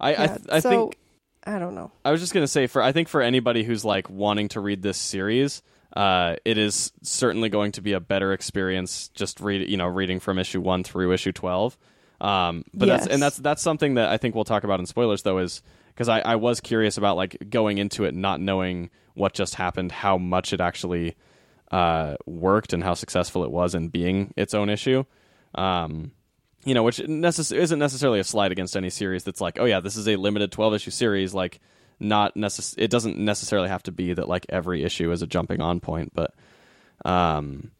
I I, Yeah, th- I so, think I don't know. I was just gonna say for I think for anybody who's like wanting to read this series, uh, it is certainly going to be a better experience just read you know reading from issue one through issue twelve. Um, but that's and that's that's something that I think we'll talk about in spoilers though is because I, I was curious about like going into it not knowing what just happened, how much it actually uh, worked and how successful it was in being its own issue. Um, you know, which necess- isn't necessarily a slight against any series that's like, oh yeah, this is a limited 12 issue series. Like, not necess- it doesn't necessarily have to be that like every issue is a jumping on point, but, um,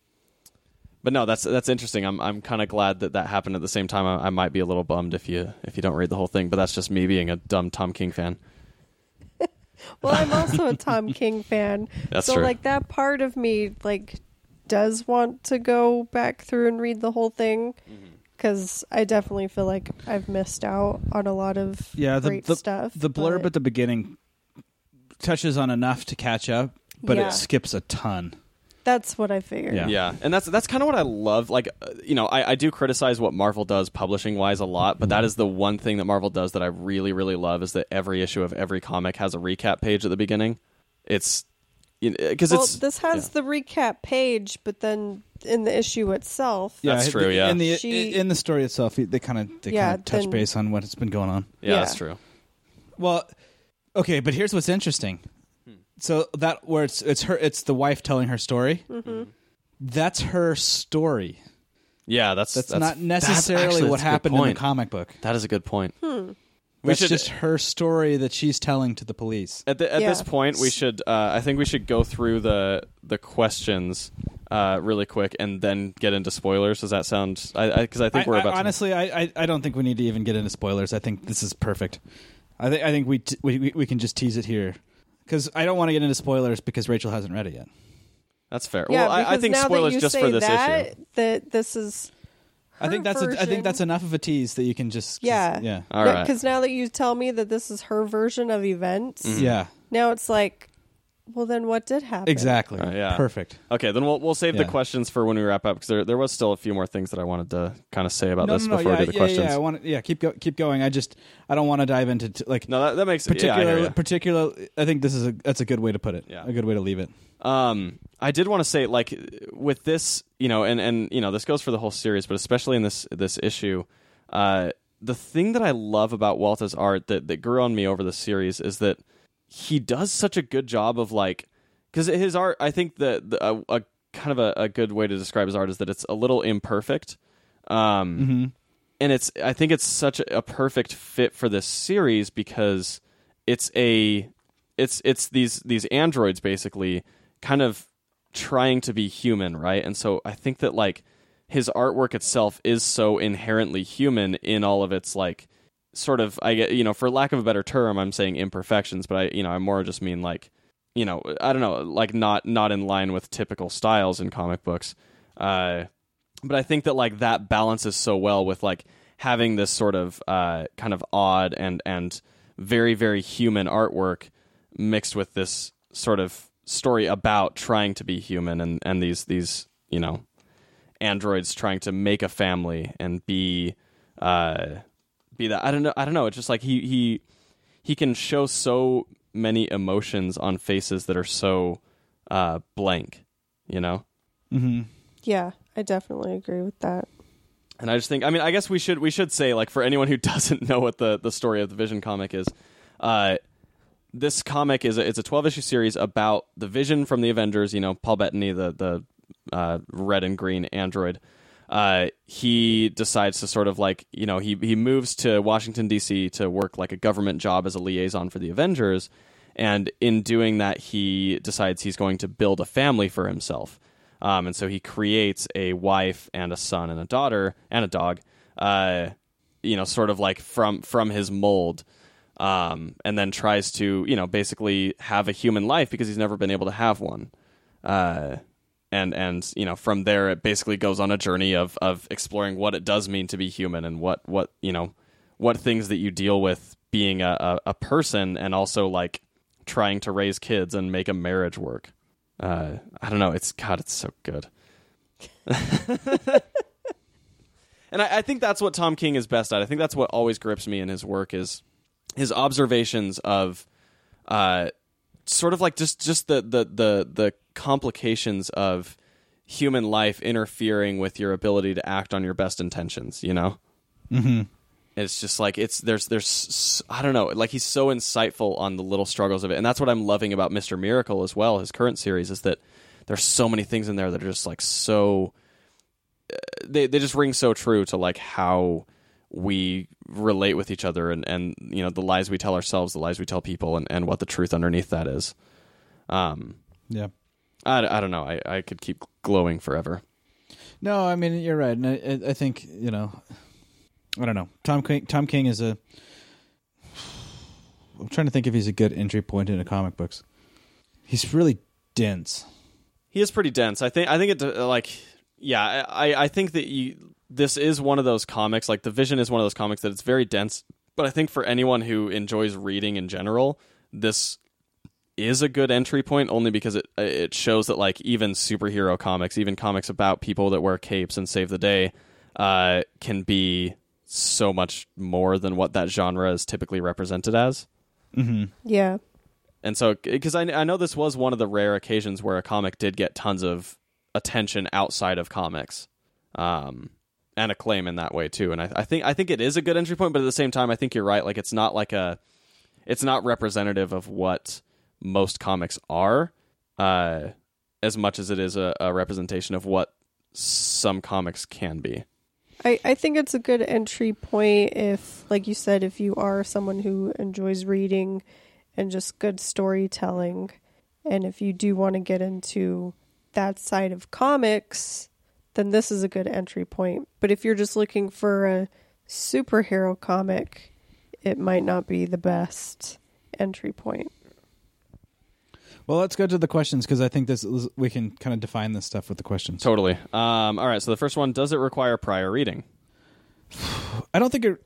but no, that's that's interesting. I'm I'm kind of glad that that happened at the same time. I, I might be a little bummed if you if you don't read the whole thing, but that's just me being a dumb Tom King fan. Well, I'm also a Tom King fan. That's so true. like that part of me like does want to go back through and read the whole thing Mm-hmm. because I definitely feel like I've missed out on a lot of Yeah, the great the, stuff. the blurb but- at the beginning touches on enough to catch up, but Yeah. it skips a ton. That's what I figured. Yeah. Yeah, and that's that's kind of what I love. Like, uh, you know, I, I do criticize what Marvel does publishing wise a lot, but that is the one thing that Marvel does that I really really love is that every issue of every comic has a recap page at the beginning. It's because Well, it's this has the recap page, but then in the issue itself, yeah, That's true, yeah. In the She- in the story itself, they kind of they Yeah, kind of touch then- base on what's been going on. yeah, yeah. that's true. Well, okay, but here's what's interesting. So that where it's it's her it's the wife telling her story. Mm-hmm. That's her story. Yeah, that's That's, that's not that's necessarily actually- what that's a good happened in the comic book. That is a good point. Hmm. We That's should just her story that she's telling to the police. at the, at this point we should uh, I think we should go through the the questions uh, really quick and then get into spoilers. Does that sound? I because I, think we're about to honestly, I, I I don't think we need to even get into spoilers. I think this is perfect. I think I think we t- we we- we can just tease it here because I don't want to get into spoilers because Rachel hasn't read it yet. That's fair. yeah, well, I, I because think now spoilers that you just say for this that, issue. that this is. I think that's a, I think that's enough of a tease that you can just just- Yeah. yeah All right. Because now that you tell me that this is her version of events, Mm-hmm. yeah now it's like, well, then what did happen? exactly Uh, yeah. perfect. Okay, then we'll we'll save the Yeah. questions for when we wrap up because there there was still a few more things that I wanted to kind of say about no, this no, no, before yeah, we do the yeah, questions. Yeah, I want to, yeah, keep go, keep going. I just I don't want to dive into t- like No, that, that makes yeah, I hear particular ya. particular. I think this is a that's a good way to put it. Yeah. a good way to leave it. Um, I did want to say, like, with this, you know, and and you know, this goes for the whole series, but especially in this this issue, uh, the thing that I love about Walta's art that that grew on me over the series is that he does such a good job of like, because his art, I think that the, a, a kind of a, a good way to describe his art is that it's a little imperfect. Um, Mm-hmm. and it's I think it's such a, a perfect fit for this series because it's a it's it's these these androids basically kind of trying to be human, right? And so I think that like his artwork itself is so inherently human in all of its like sort of I get you know for lack of a better term I'm saying imperfections, but I you know I more just mean like you know I don't know like not not in line with typical styles in comic books. Uh, but I think that like that balances so well with like having this sort of uh, kind of odd and and very very human artwork mixed with this sort of story about trying to be human and and these these you know androids trying to make a family and be uh be that I don't know I don't know it's just like he he he can show so many emotions on faces that are so uh blank you know Mm-hmm. Yeah, I definitely agree with that. And I just think, I mean, I guess we should we should say like for anyone who doesn't know what the the story of the Vision comic is, uh, this comic is a, it's a twelve issue series about the Vision from the Avengers. You know, Paul Bettany, the the uh, red and green android. Uh, he decides to sort of like you know he he moves to Washington D.C. to work like a government job as a liaison for the Avengers, and in doing that he decides he's going to build a family for himself. Um, and so he creates a wife and a son and a daughter and a dog, uh, you know, sort of like from from his mold, um, and then tries to you know basically have a human life because he's never been able to have one. Uh, and and you know from there it basically goes on a journey of of exploring what it does mean to be human and what what you know what things that you deal with being a, a, a person and also like trying to raise kids and make a marriage work uh, I don't know. It's God. It's so good. and I, I think that's what Tom King is best at. I think that's what always grips me in his work is his observations of, uh, sort of like just just the the the the complications of human life interfering with your ability to act on your best intentions. You know. Mm-hmm. It's just like it's there's there's I don't know like he's so insightful on the little struggles of it, and that's what I'm loving about Mister Miracle as well. His current series is that there's so many things in there that are just like so uh, they they just ring so true to like how we relate with each other and and you know the lies we tell ourselves, the lies we tell people, and and what the truth underneath that is. Um, Yeah. I, I don't know. I I could keep glowing forever. No, I mean you're right, and I, I- think you know, I don't know. Tom King. Tom King is a. I'm trying to think if he's a good entry point into comic books. He's really dense. He is pretty dense. I think. I think it like yeah. I I think that you this is one of those comics. Like the Vision is one of those comics that it's very dense. But I think for anyone who enjoys reading in general, this is a good entry point only because it it shows that like even superhero comics, even comics about people that wear capes and save the day, uh, can be so much more than what that genre is typically represented as. Mm-hmm. Yeah. And so, because I, I know this was one of the rare occasions where a comic did get tons of attention outside of comics, um, and acclaim in that way too. And I, I think I think it is a good entry point, but at the same time, I think you're right. Like it's not like a, it's not representative of what most comics are, uh, as much as it is a, a representation of what some comics can be. I, I think it's a good entry point if, like you said, if you are someone who enjoys reading and just good storytelling, and if you do want to get into that side of comics, then this is a good entry point. But if you're just looking for a superhero comic, it might not be the best entry point. Well, let's go to the questions because I think this we can kind of define this stuff with the questions. Totally. Um, all right. So the first one: Does it require prior reading? I don't think it.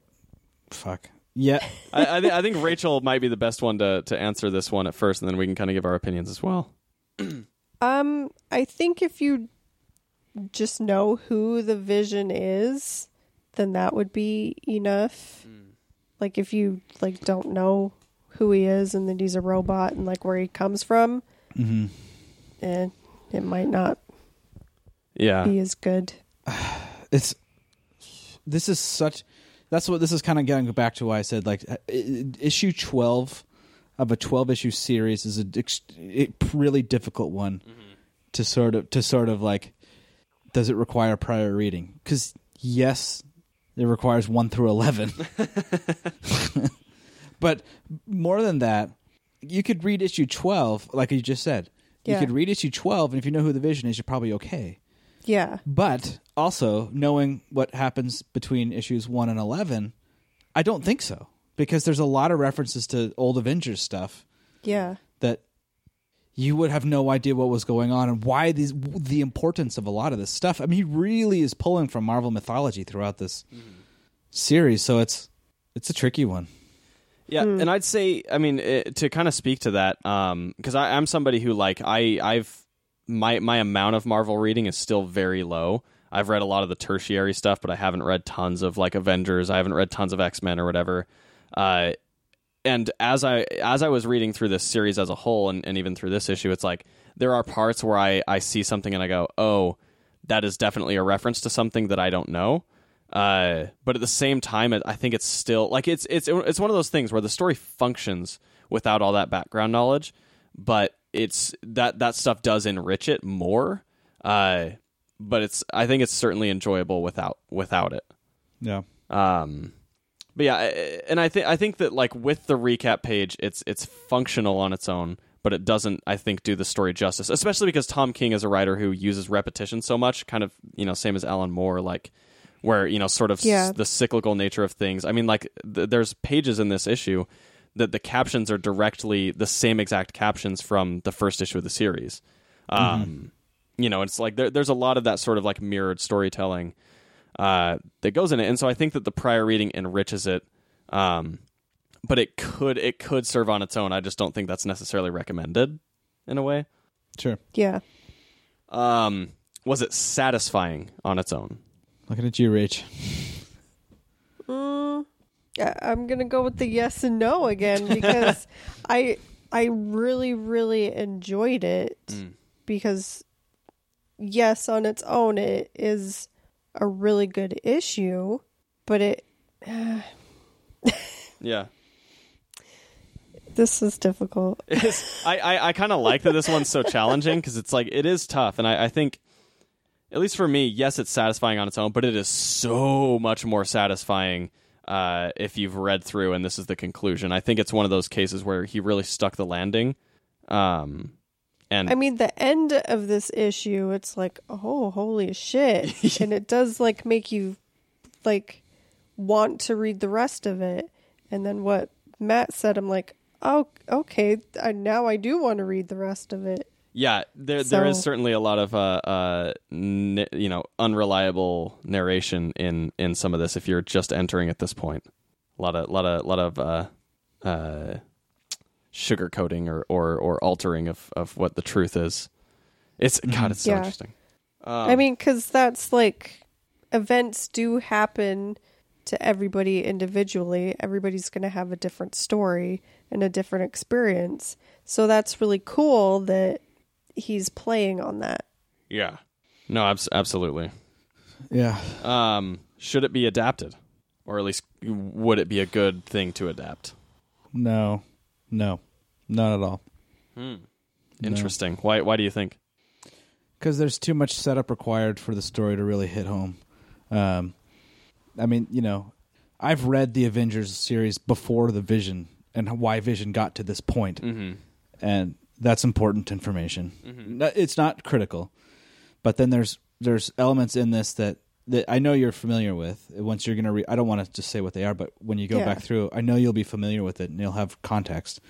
Fuck. Yeah. I, I, th- I think Rachel might be the best one to, to answer this one at first, and then we can kind of give our opinions as well. Um, I think if you just know who the vision is, then that would be enough. Like if you like don't know who he is and that he's a robot and like where he comes from, mm-hmm. and it might not Yeah. be as good. It's. This is such. That's what this is kind of getting back to why I said like uh, issue twelve of a twelve issue series is a ex- really difficult one to sort of to sort of like. Does it require prior reading? Because yes, it requires one through eleven. but more than that, you could read issue 12 like you just said. yeah. You could read issue 12 and if you know who the vision is, you're probably okay. Yeah. But also knowing what happens between issues 1 and 11, I don't think so because there's a lot of references to old Avengers stuff Yeah. that you would have no idea what was going on and why these the importance of a lot of this stuff. I mean, he really is pulling from Marvel mythology throughout this series, so it's it's a tricky one. Yeah, and I'd say, I mean, eh, to kind of speak to that, because I I'm somebody who like I I've my my amount of Marvel reading is still very low. I've read a lot of the tertiary stuff, but I haven't read tons of like Avengers. I haven't read tons of X Men or whatever. Uh, and as I as I was reading through this series as a whole, and, and even through this issue, it's like there are parts where I I see something and I go, oh, that is definitely a reference to something that I don't know. Uh, but at the same time, it, I think it's still like it's it's it's one of those things where the story functions without all that background knowledge, but it's that that stuff does enrich it more. Uh, but it's I think it's certainly enjoyable without without it. Yeah. Um, but yeah, and I think I think that like with the recap page, it's it's functional on its own, but it doesn't I think do the story justice, especially because Tom King is a writer who uses repetition so much, kind of you know same as Alan Moore, like where you know sort of s- the cyclical nature of things. I mean, like th- there's pages in this issue that the captions are directly the same exact captions from the first issue of the series. Um, You know, it's like there, there's a lot of that sort of like mirrored storytelling uh, that goes in it, and so I think that the prior reading enriches it. Um, but it could it could serve on its own. I just don't think that's necessarily recommended in a way. Sure. Yeah. Um, was it satisfying on its own? Looking at you, Rach. Mm, I- I'm gonna go with the yes and no again because I I really really enjoyed it because yes on its own it is a really good issue but it Yeah. this is difficult It's- I, I, I kind of like that this one's so challenging because it's like it is tough, and I, I think, at least for me, yes, it's satisfying on its own, but it is so much more satisfying uh, if you've read through and this is the conclusion. I think it's one of those cases where he really stuck the landing, um, and I mean the end of this issue it's like oh holy shit. And it does like make you like want to read the rest of it. And then what Matt said I'm like oh okay I, now I do want to read the rest of it. Yeah, there there is certainly a lot of uh, uh, n- you know unreliable narration in in some of this if you're just entering at this point. A lot of lot of lot of uh, uh, sugarcoating or, or or altering of, of what the truth is. It's God, it's so Yeah. interesting. Um, I mean cuz that's like events do happen to everybody individually everybody's going to have a different story and a different experience so that's really cool that he's playing on that yeah, no, abs- absolutely. Yeah. Um, should it be adapted, or at least would it be a good thing to adapt? No. No. Not at all. Hmm. Interesting. Why? Why do you think? because there's too much setup required for the story to really hit home. Um, I mean, you know, I've read the Avengers series before the Vision and why Vision got to this point, mm-hmm. and that's important information. Mm-hmm. No- It's not critical, but then there's there's elements in this that that I know you're familiar with. Once you're gonna read, I don't want to just say what they are, but when you go Yeah. back through, I know you'll be familiar with it and you'll have context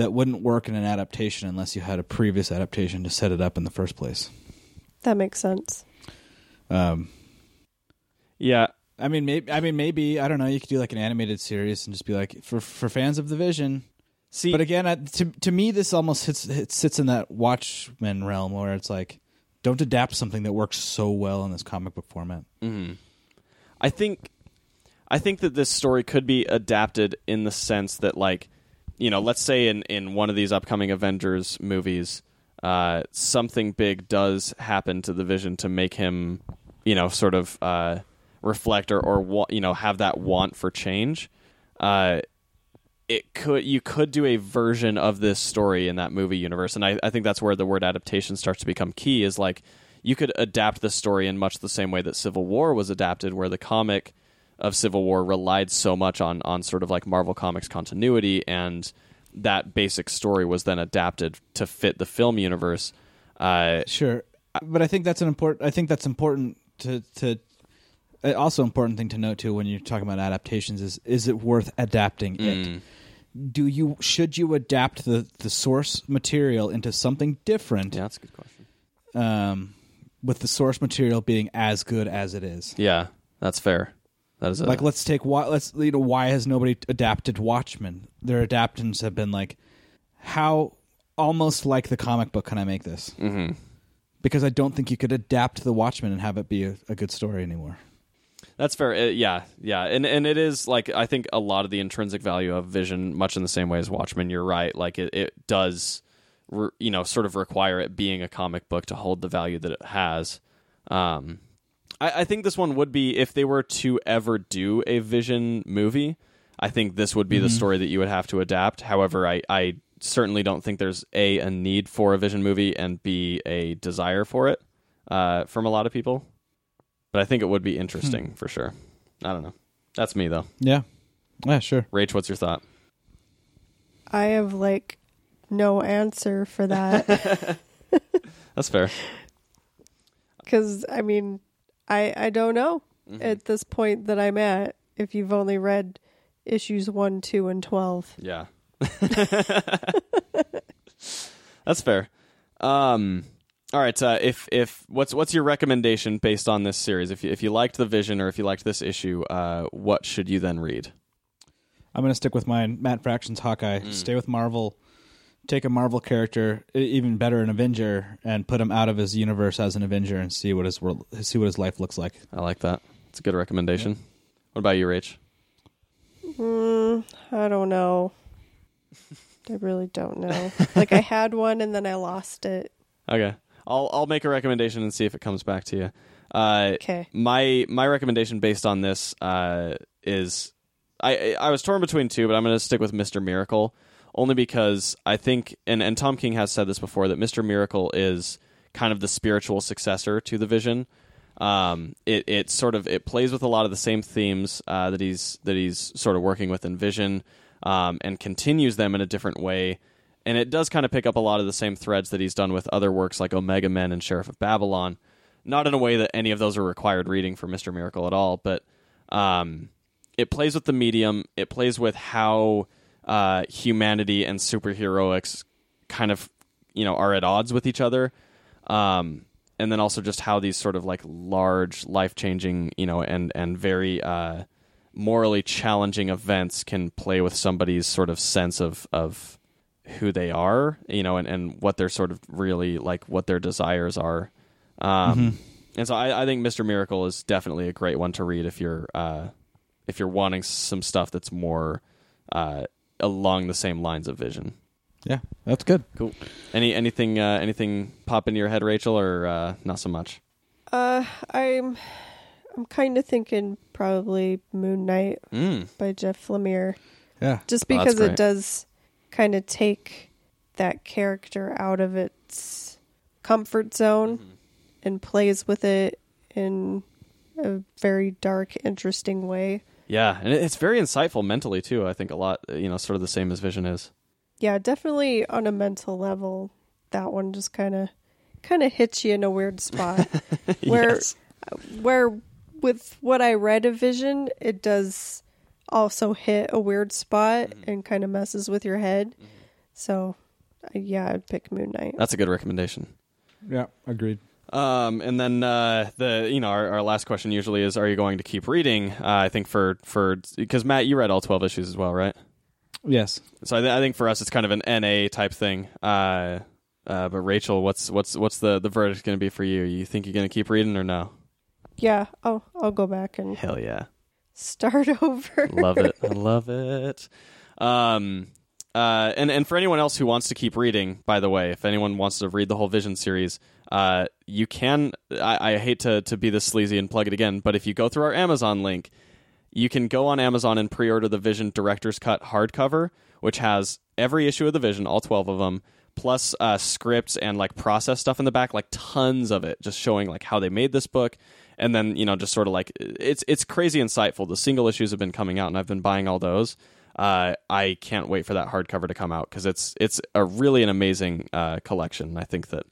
that wouldn't work in an adaptation unless you had a previous adaptation to set it up in the first place. that makes sense Um, Yeah, I mean, maybe. I mean, maybe. I don't know. You could do like an animated series and just be like for for fans of the Vision. See, But again, I, to to me, this almost hits it sits in that Watchmen realm where it's like, don't adapt something that works so well in this comic book format. I think I think that this story could be adapted in the sense that like you know, let's say in in one of these upcoming Avengers movies, uh, something big does happen to the Vision to make him, you know, sort of uh, reflect or or wa- you know have that want for change. Uh, it could you could do a version of this story in that movie universe and I, I think that's where the word adaptation starts to become key is like you could adapt the story in much the same way that civil war was adapted where the comic of civil war relied so much on on sort of like marvel comics continuity and that basic story was then adapted to fit the film universe. Uh, Sure, but I think that's an important. I think that's important to to. uh, Also, important thing to note too when you're talking about adaptations is is it worth adapting it? mm, Do you should you adapt the the source material into something different? yeah, that's a good question. Um, with the source material being as good as it is. Yeah, that's fair. That is a, like let's take why let's you know why has nobody adapted Watchmen? Their adaptations have been like how almost like the comic book can I make this? Mhm. Because I don't think you could adapt the Watchmen and have it be a, a good story anymore. That's fair. Uh, yeah, yeah, and and it is like I think a lot of the intrinsic value of Vision, much in the same way as Watchmen. You're right. Like it, it does, re, you know, sort of require it being a comic book to hold the value that it has. Um, I, I think this one would be if they were to ever do a Vision movie. I think this would be the story that you would have to adapt. However, I, I certainly don't think there's a a need for a Vision movie and b a desire for it uh, from a lot of people. But I think it would be interesting for sure. I don't know. That's me though. Yeah. Yeah, sure. Rach, what's your thought? I have like no answer for that That's fair. because I mean, I I don't know Mm-hmm. at this point that I'm at. If you've only read issues one, two, and twelve, Yeah. That's fair. Um all right, uh, if if what's what's your recommendation based on this series? If you, if you liked the vision or if you liked this issue, uh, what should you then read? I'm going to stick with mine. Matt Fraction's Hawkeye. Mm. Stay with Marvel. Take a Marvel character, even better, an Avenger, and put him out of his universe as an Avenger, and see what his world, see what his life looks like. I like that. It's a good recommendation. What about you, Rach? mm, I don't know. I really don't know. like I had one and then I lost it. Okay, I'll I'll make a recommendation and see if it comes back to you. Uh, Okay. my my recommendation based on this uh, is I I was torn between two, but I'm going to stick with Mister Miracle only because I think and and Tom King has said this before that Mister Miracle is kind of the spiritual successor to the Vision. Um, it it sort of it plays with a lot of the same themes uh, that he's that he's sort of working with in Vision, um, and continues them in a different way. And it does kind of pick up a lot of the same threads that he's done with other works like Omega Men and Sheriff of Babylon not in a way that any of those are required reading for Mr. Miracle at all, but um, it plays with the medium. It plays with how uh, humanity and superheroics kind of, you know, are at odds with each other. Um, and then also just how these sort of like large, life changing, you know, and and very uh, morally challenging events can play with somebody's sort of sense of of who they are, you know, and, and what their sort of really like what their desires are. Um, And so I, I think Mr. Miracle is definitely a great one to read if you're uh, if you're wanting some stuff that's more uh, along the same lines of Vision. Yeah, that's good. Cool. Any anything uh, anything pop into your head, Rachel, or uh, not so much? Uh, I'm I'm kind of thinking probably Moon Knight Mm. by Jeff Lemire, Yeah, just Oh, because it does kind of take that character out of its comfort zone Mm-hmm. and plays with it in a very dark, interesting way. Yeah, and it's very insightful mentally too. I think a lot, you know, sort of the same as Vision is. Yeah, definitely on a mental level, that one just kind of kind of hits you in a weird spot. Where Yes. where with what I read of Vision, it does also hit a weird spot Mm-hmm. and kind of messes with your head. So, uh, yeah, I'd pick Moon Knight. That's a good recommendation. yeah, agreed. Um, and then uh, the you know our, our last question usually is, are you going to keep reading? Uh, I think for for because Matt, you read all twelve issues as well, right? Yes, So I, th- I think for us, it's kind of an NA type thing. Uh, uh, but Rachel, what's what's what's the the verdict going to be for you? You think you're going to keep reading or no? Yeah, I'll I'll go back and Hell yeah, start over. love it, I love it. Um, uh, and and for anyone else who wants to keep reading, by the way, if anyone wants to read the whole Vision series, uh, you can. I, I hate to to be this sleazy and plug it again, but if you go through our Amazon link, you can go on Amazon and pre-order the Vision Director's Cut hardcover, which has every issue of the Vision, all twelve of them, plus uh, scripts and like process stuff in the back, like tons of it, just showing like how they made this book, and then you know just sort of like it's it's crazy insightful. The single issues have been coming out, and I've been buying all those. Uh, I can't wait for that hardcover to come out because it's it's a really an amazing uh, collection. I think that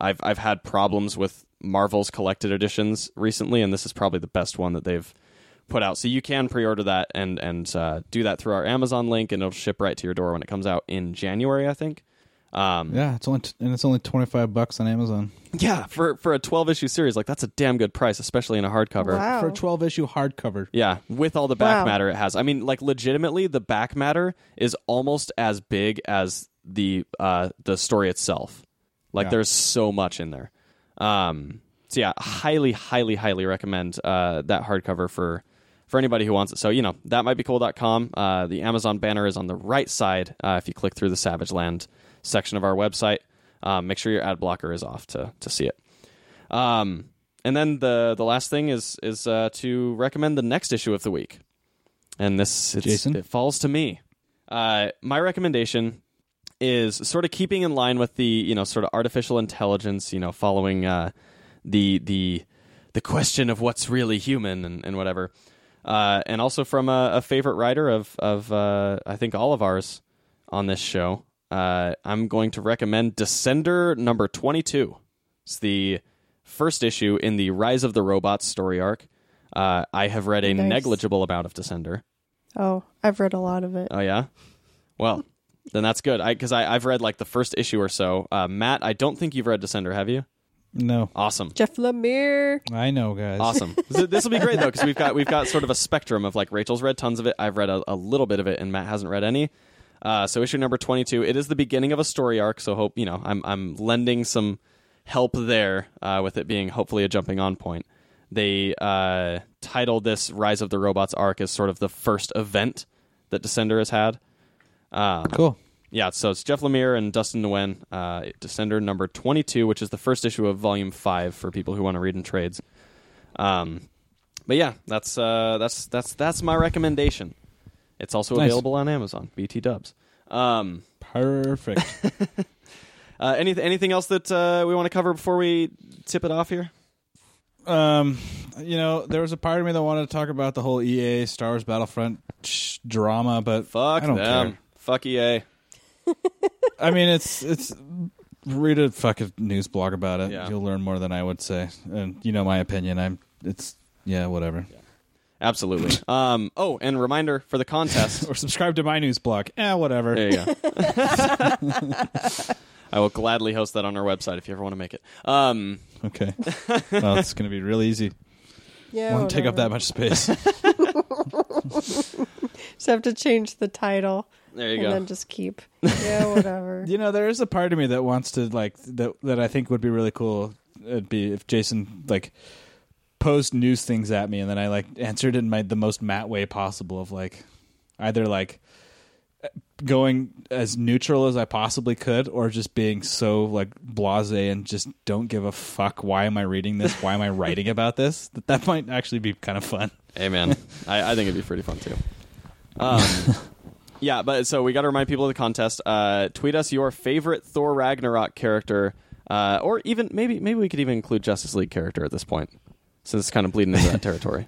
I've I've had problems with Marvel's collected editions recently, and this is probably the best one that they've put out. So you can pre-order that and and uh, do that through our Amazon link, and it'll ship right to your door when it comes out in January, I think. Um, Yeah, it's only t- and it's only twenty five bucks on Amazon yeah, for for a 12 issue series, like that's a damn good price, especially in a hardcover. Wow. for a twelve issue hardcover. Yeah, with all the back Wow. matter it has. I mean, like legitimately, the back matter is almost as big as the uh, the story itself. Like, Yeah. there's so much in there. Um, so yeah, highly, highly, highly recommend uh, that hardcover for for anybody who wants it. So you know that might be cool.com. Uh, the Amazon banner is on the right side. Uh, if you click through the Savage Land section of our website, um, make sure your ad blocker is off to to see it. Um, and then the the last thing is is uh, to recommend the next issue of the week, and this Jason? it falls to me. Uh, my recommendation is sort of keeping in line with the you know sort of artificial intelligence, you know, following uh, the the the question of what's really human and, and whatever, uh, and also from a, a favorite writer of of uh, I think all of ours on this show. Uh, I'm going to recommend Descender number 22. It's the first issue in the Rise of the Robots story arc. Uh, I have read a Nice. negligible amount of Descender. Oh, I've read a lot of it. Oh yeah, well then that's good. I because I I've read like the first issue or so. Uh, Matt, I don't think you've read Descender, have you? No, Awesome. Jeff Lemire. I know, guys. Awesome. this will be great though because we've got we've got sort of a spectrum of like Rachel's read tons of it. I've read a, a little bit of it, and Matt hasn't read any. Uh, so issue number twenty two. It is the beginning of a story arc. So hope you know I'm I'm lending some help there uh, with it being hopefully a jumping on point. They uh, titled this Rise of the Robots arc as sort of the first event that Descender has had. Um, Cool. yeah, so it's Jeff Lemire and Dustin Nguyen, uh, Descender number 22, which is the first issue of Volume 5 for people who want to read in trades. Um, but yeah, that's uh, that's that's that's my recommendation. It's also Nice. available on Amazon, BT Dubs. Um, Perfect. uh, anything anything else that uh, we want to cover before we tip it off here? um, you know, there was a part of me that wanted to talk about the whole EA Star Wars Battlefront sh- drama, but Fuck I don't them. care. Fuck EA. I mean, it's it's read a fucking news blog about it. Yeah. You'll learn more than I would say, and you know my opinion. I'm it's yeah, whatever. Absolutely. um, oh, and reminder for the contest. Or subscribe to my news blog. Eh, whatever. There you go. I will gladly host that on our website if you ever want to make it. Um, Okay. well, it's gonna be real easy. Yeah, Won't take up that much space. Just have to change the title there you and go. then just keep. Yeah, whatever. you know, there is a part of me that wants to like that that I think would be really cool. It'd be if Jason like posed news things at me and then I like answered in my the most Matt way possible of like either like going as neutral as I possibly could or just being so like blasé and just don't give a fuck why am I reading this why am I writing about this that that might actually be kind of fun Hey man, I, I think it'd be pretty fun too. Um, yeah, but so we got to remind people of the contest. Uh, tweet us your favorite Thor Ragnarok character, uh, or even maybe maybe we could even include Justice League character at this point, since it's kind of bleeding into that territory.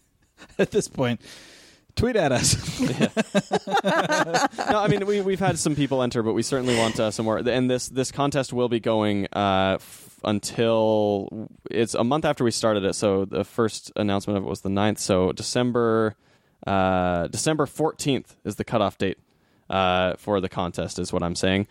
at this point tweet at us no, I mean we we've had some people enter, but we certainly want uh, some more. And this this contest will be going uh, f- until it's a month after we started it. So the first announcement of it was the 9th. So December uh, December fourteenth is the cutoff date uh, for the contest. Is what I'm saying.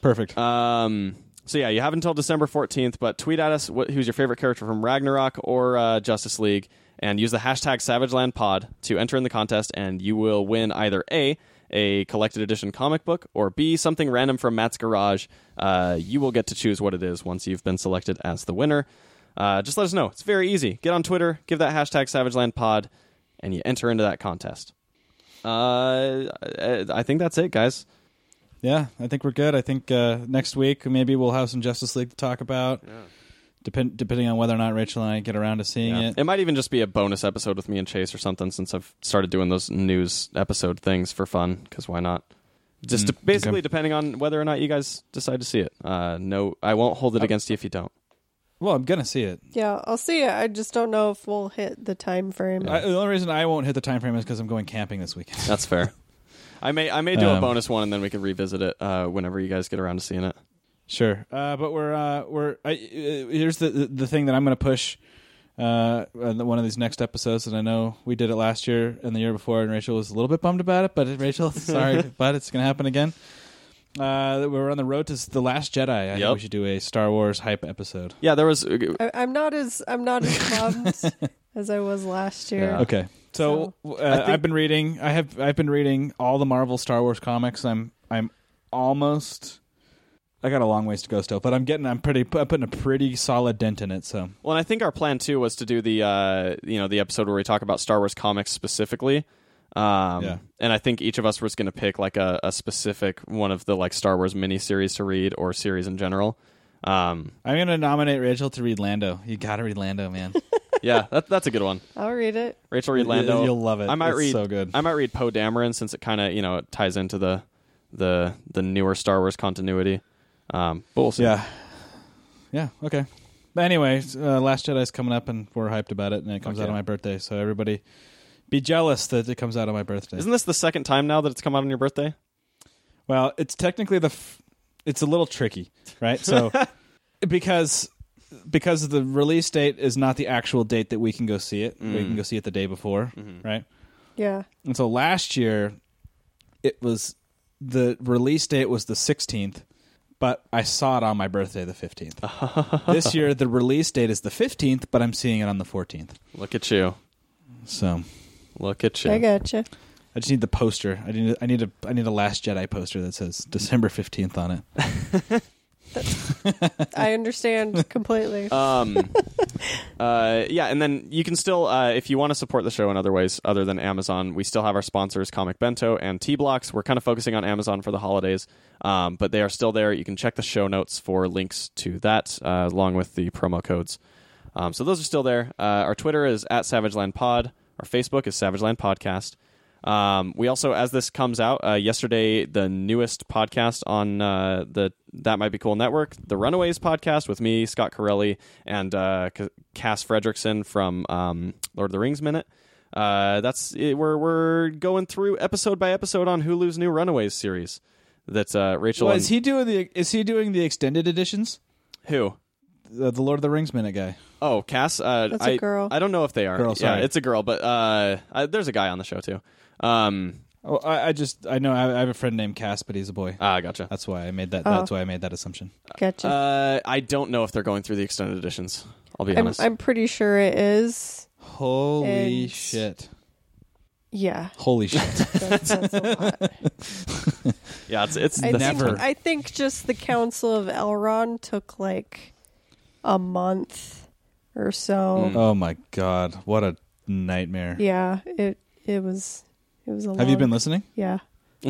perfect Um, so yeah, you have until December 14th, but tweet at us what, who's your favorite character from Ragnarok or uh, Justice League, and use the hashtag SavagelandPod to enter in the contest, and you will win either a a collected edition comic book or b something random from Matt's Garage. Uh, you will get to choose what it is once you've been selected as the winner. Uh, just let us know. It's very easy. Get on Twitter, give that hashtag SavagelandPod, and you enter into that contest. Uh, I I think that's it, guys. Yeah, I think we're good. I think uh, next week maybe we'll have some Justice League to talk about. Depend depending on whether or not Rachel and I get around to seeing Yeah. it. It might even just be a bonus episode with me and Chase or something since I've started doing those news episode things for fun because why not? Just Mm, de- basically okay. depending on whether or not you guys decide to see it. Uh, no, I won't hold it against you if you don't. Well, I'm gonna see it. Yeah, I'll see it. I just don't know if we'll hit the time frame. I, the only reason I won't hit the time frame is because I'm going camping this weekend. That's fair. I may I may do a Um, bonus one and then we can revisit it uh, whenever you guys get around to seeing it. Sure, uh, but we're uh, we're I, uh, here's the, the the thing that I'm going to push. Uh, on one of these next episodes, and I know we did it last year and the year before, and Rachel was a little bit bummed about it. But Rachel, sorry, but it's going to happen again. Uh, we're on the road to the Last Jedi. I think Yep. we should do a Star Wars hype episode. Yeah, there was I, I'm not as I'm not as bummed as I was last year. Yeah. Okay, so, uh, I think- I've been reading. I have I've been reading all the Marvel Star Wars comics. I'm I'm almost. I got a long ways to go still, but I'm getting. I'm pretty. I'm putting a pretty solid dent in it. So Well, and I think our plan too was to do the uh, you know the episode where we talk about Star Wars comics specifically. Um, Yeah. And I think each of us was going to pick like a, a specific one of the like Star Wars miniseries to read or series in general. Um, I'm gonna nominate Rachel to read Lando. You gotta read Lando, man. yeah, that, that's a good one. I'll read it. Rachel read Lando. You'll love it. I might It's read so good. I might read Poe Dameron since it kind of you know it ties into the the the newer Star Wars continuity. Um, but we'll see. Yeah. Yeah. Okay. But anyway, uh, Last Jedi's coming up, and we're hyped about it, and it comes Okay. out on my birthday. So everybody, be jealous that it comes out on my birthday. Isn't this the second time now that it's come out on your birthday? Well, it's technically the. F- it's a little tricky, right? So because because the release date is not the actual date that we can go see it. We Mm. can go see it the day before, Mm-hmm. right? Yeah. And so last year, it was the release date was the 16th, but I saw it on my birthday, the 15th. this year, the release date is the 15th, but I'm seeing it on the 14th. Look at you. So Look at you. I gotcha. I just need the poster. I need. I need a. I need a Last Jedi poster that says December 15th on it. I understand completely. um uh yeah and then you can still uh if you want to support the show in other ways other than amazon we still have our sponsors comic bento and t blocks we're kind of focusing on amazon for the holidays um but they are still there you can check the show notes for links to that uh, along with the promo codes um so those are still there uh, our twitter is at savageland pod our facebook is savageland podcast um, we also, as this comes out, uh, yesterday, the newest podcast on uh, the That Might Be Cool network, the Runaways podcast with me, Scott Corelli, and uh, Cass Fredrickson from um, Lord of the Rings Minute. Uh, that's it, we're we're going through episode by episode on Hulu's new Runaways series. That's uh, Rachel. Well, and- is he doing the? Is he doing the extended editions? who? The, the Lord of the Rings minute guy. Oh, Cass. Uh, That's a I- girl. I don't know if they are. Girl, yeah, sorry. it's a girl, but uh, I, there's a guy on the show too. Um, Oh, I, I just I know I, I have a friend named Cass, but he's a boy. ah, gotcha. That's why I made that. Oh. That's why I made that assumption. Gotcha. Uh, I don't know if they're going through the extended editions. I'll be I'm, honest. I'm pretty sure it is. Holy And- shit! Yeah. Holy shit! That's, that's a lot. yeah, it's it's I the think, Never. I think just the Council of Elrond took like a month or so. Mm. oh my god! What a nightmare. Yeah, it it was it was a. Have you been listening? Yeah.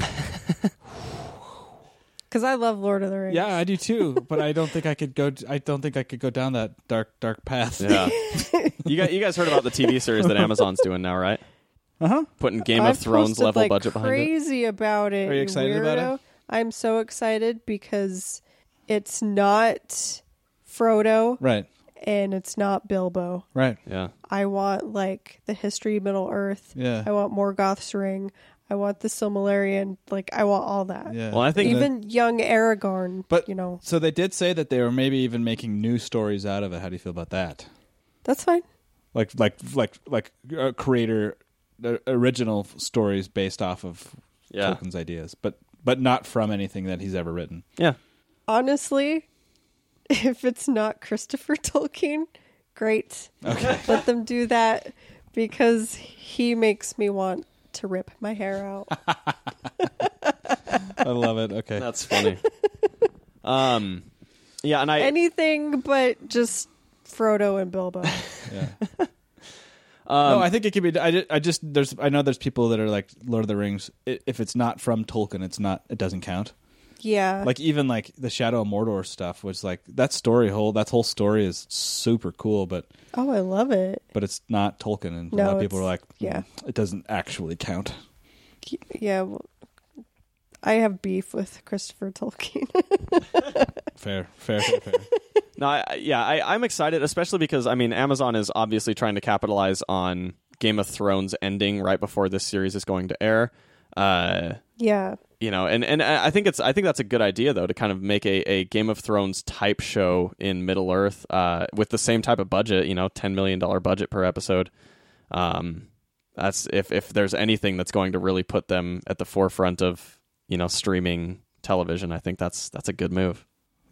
Because I love Lord of the Rings. Yeah, I do too. but I don't think I could go. I don't think I could go down that dark, dark path. yeah. you guys, you guys heard about the TV series that Amazon's doing now, right? Uh huh. Putting Game I've of Thrones posted level like budget behind it. crazy about it. Are you excited about it? I'm so excited because it's not Frodo Right. and it's not Bilbo. Right. Yeah. I want like the history of Middle Earth. Yeah. I want Morgoth's ring. I want the Silmarillion. Like I want all that. Yeah. Well, I think Even young Aragorn. But you know so they did say that they were maybe even making new stories out of it. How do you feel about that? that's fine. Like, like, like, like uh, creator uh, original stories based off of Yeah. Tolkien's ideas, but but not from anything that he's ever written. Yeah. Honestly, if it's not Christopher Tolkien, great. Okay. Let them do that because he makes me want to rip my hair out. I love it. Okay. That's funny. um, yeah, and I Anything but just Frodo and Bilbo. Yeah. um, no, I think it could be. I just, I just there's I know there's people that are like Lord of the Rings. if it's not from Tolkien, it's not. It doesn't count. Yeah. Like even like the Shadow of Mordor stuff was like that story whole that whole story is super cool, but oh, I love it. but it's not Tolkien, and a lot of people are it's- like, yeah. "Mm, it doesn't actually count. Yeah. Well, I have beef with Christopher Tolkien. Fair, fair, fair, fair. No, I, yeah, I, I'm excited, especially because I mean, Amazon is obviously trying to capitalize on Game of Thrones ending right before this series is going to air. Uh, yeah, you know, and and I think it's I think that's a good idea though to kind of make a, a Game of Thrones type show in Middle Earth uh, with the same type of budget, you know, ten million dollar budget per episode. Um, that's if if there's anything that's going to really put them at the forefront of you know streaming television, I think that's that's a good move.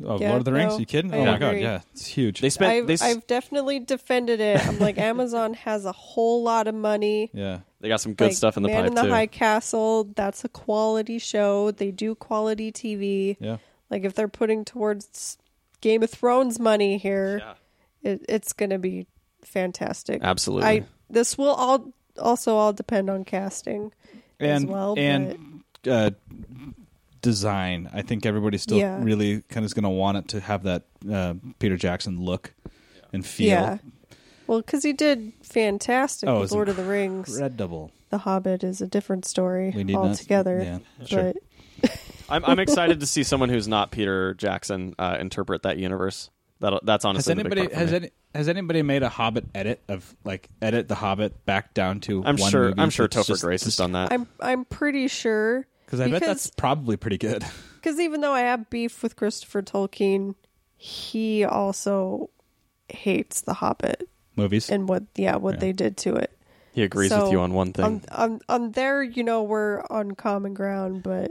Oh, Yeah, Lord of the Rings? no, you kidding? I oh my god, yeah, it's huge. They spent I've, they, s- I've definitely defended it. I'm like, Amazon has a whole lot of money. yeah, they got some good like, stuff in the Man pipe in the too. High Castle, that's a quality show. They do quality TV. yeah. Like if they're putting towards Game of Thrones money here, Yeah. it, it's going to be fantastic. Absolutely. I this will all also all depend on casting And as well. and uh, design. I think everybody still Yeah. really kind of is going to want it to have that uh, Peter Jackson look and feel. yeah. Well, because he did fantastic Oh, with it's Lord of the Rings. Incredible. The Hobbit is a different story We need not- altogether. yeah, sure. But I'm I'm excited to see someone who's not Peter Jackson uh, interpret that universe. That that's Has honestly the big anybody part for has me. any has anybody made a Hobbit edit of like edit the Hobbit back down to? I'm one sure movie I'm sure that's Topher just- Grace has done that. I'm I'm pretty sure Because I bet that's probably pretty good. because even though I have beef with Christopher Tolkien, he also hates The Hobbit Movies. and what yeah what Yeah. they did to it. he agrees so, with you on one thing. On, on on there, you know, we're on common ground, but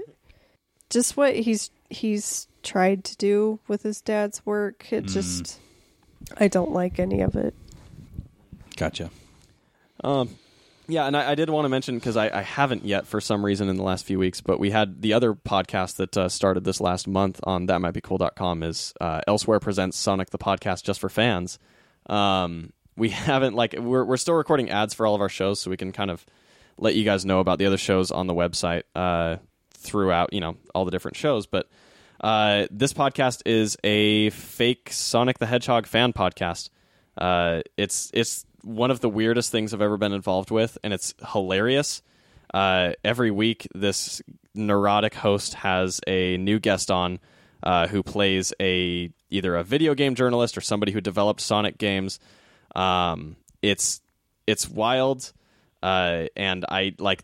just what he's he's tried to do with his dad's work, it Mm. just I don't like any of it. Gotcha. Um, yeah, and I, I did want to mention because I, I haven't yet for some reason in the last few weeks, but we had the other podcast that uh, started this last month on thatmightbecool.com is uh, Elsewhere presents Sonic the podcast just for fans. Um, we haven't like we're we're still recording ads for all of our shows, so we can kind of let you guys know about the other shows on the website uh, throughout you know all the different shows, but. Uh, this podcast is a fake Sonic the Hedgehog fan podcast. Uh, it's it's one of the weirdest things I've ever been involved with, and it's hilarious. Uh, every week, this neurotic host has a new guest on uh, who plays a either a video game journalist or somebody who developed Sonic games. Um, it's it's wild, uh, and I like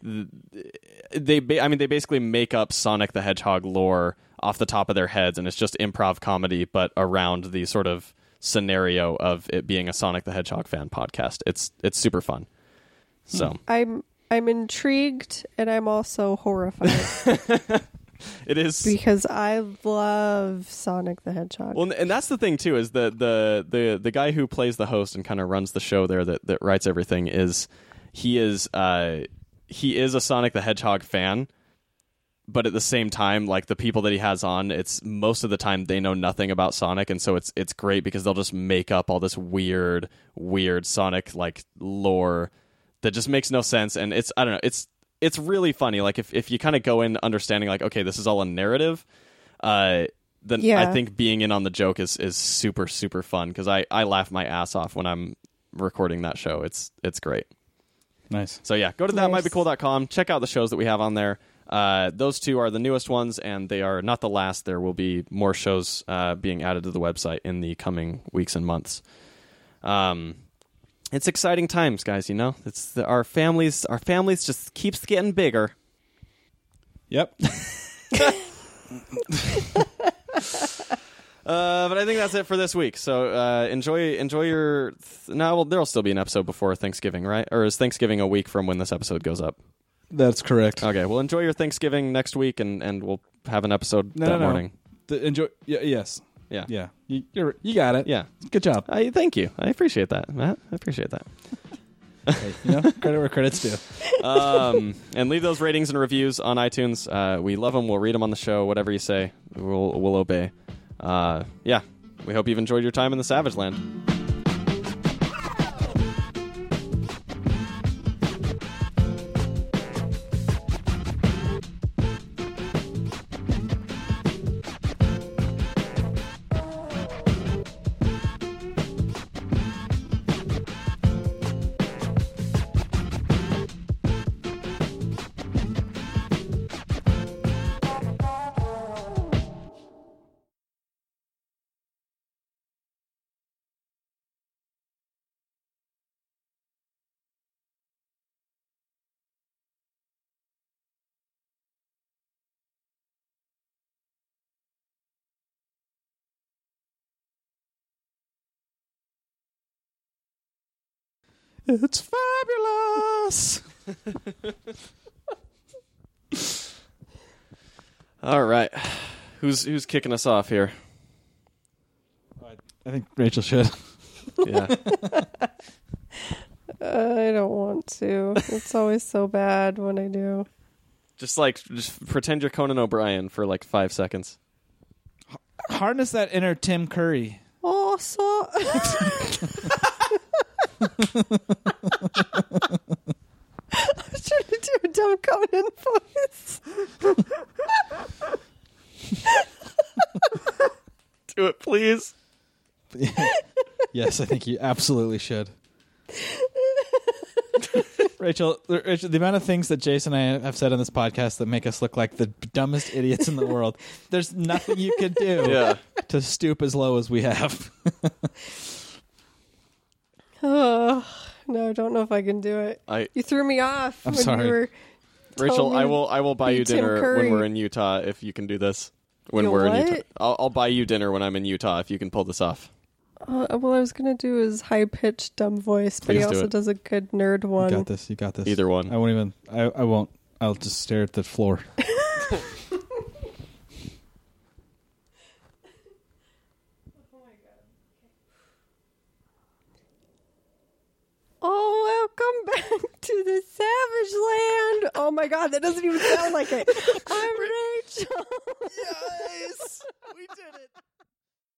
they. Ba- I mean, they basically make up Sonic the Hedgehog lore off the top of their heads, and it's just improv comedy, but around the sort of scenario of it being a Sonic the Hedgehog fan podcast. It's it's super fun. So I'm I'm intrigued and I'm also horrified it is. because I love Sonic the Hedgehog. Well, and that's the thing too is the the the the guy who plays the host and kind of runs the show there that that writes everything is he is uh he is a Sonic the Hedgehog fan, but at the same time, like the people that he has on, it's most of the time they know nothing about Sonic, and so it's it's great because they'll just make up all this weird weird Sonic like lore that just makes no sense, and it's I don't know it's it's really funny. Like if if you kind of go in understanding like okay this is all a narrative. Uh, then I think being in on the joke is is super super fun because I I laugh my ass off when I'm recording that show. It's it's great. Nice. So yeah, go to Nice. thatmightbecool.com. Check out the shows that we have on there. Uh, those two are the newest ones, and they are not the last. There will be more shows uh, being added to the website in the coming weeks and months. Um, it's exciting times, guys. You know, it's the, our families. Our families just keeps getting bigger. Yep. Uh, but I think that's it for this week. So uh, enjoy enjoy your. Th- no, well, there'll still be an episode before Thanksgiving, right? Or is Thanksgiving a week from when this episode goes up? That's correct. Okay, well, enjoy your Thanksgiving next week, and, and we'll have an episode No, that no, no. morning. The, enjoy. Yeah, yes. Yeah. Yeah. You, you're, you got it. Yeah. Good job. I thank you. I appreciate that, Matt. I appreciate that. Hey, you know, credit where credit's due. Um, and leave those ratings and reviews on iTunes. Uh, we love them. We'll read them on the show. Whatever you say, we'll we'll obey. Uh, yeah. We hope you've enjoyed your time in the Savage Land. It's fabulous. All right. Who's who's kicking us off here? I think Rachel should. Yeah. Uh, I don't want to. It's always so bad when I do. just like just pretend you're Conan O'Brien for like 5 seconds. Harness that inner Tim Curry. Oh, so. I was trying to do a dumb Conan voice. Do it, please. yes, I think you absolutely should. Rachel, Rachel, the amount of things that Jason and I have said on this podcast that make us look like the dumbest idiots in the world, there's nothing you could do Yeah. to stoop as low as we have. Oh, no, I don't know if I can do it. I You threw me off. I'm when sorry. You were Rachel, I will I will buy you Tim dinner Curry. when we're in Utah if you can do this. When You we're in what? Utah. I'll, I'll buy you dinner when I'm in Utah if you can pull this off. Uh, well, I was gonna do his high pitched dumb voice, but he do also it. does a good nerd one. You one. got this. You got this. Either one. I won't even. I, I won't. I'll just stare at the floor. Oh, welcome back to the Savage Land. Oh my god, that doesn't even sound like it. I'm Rachel. Yes! We did it!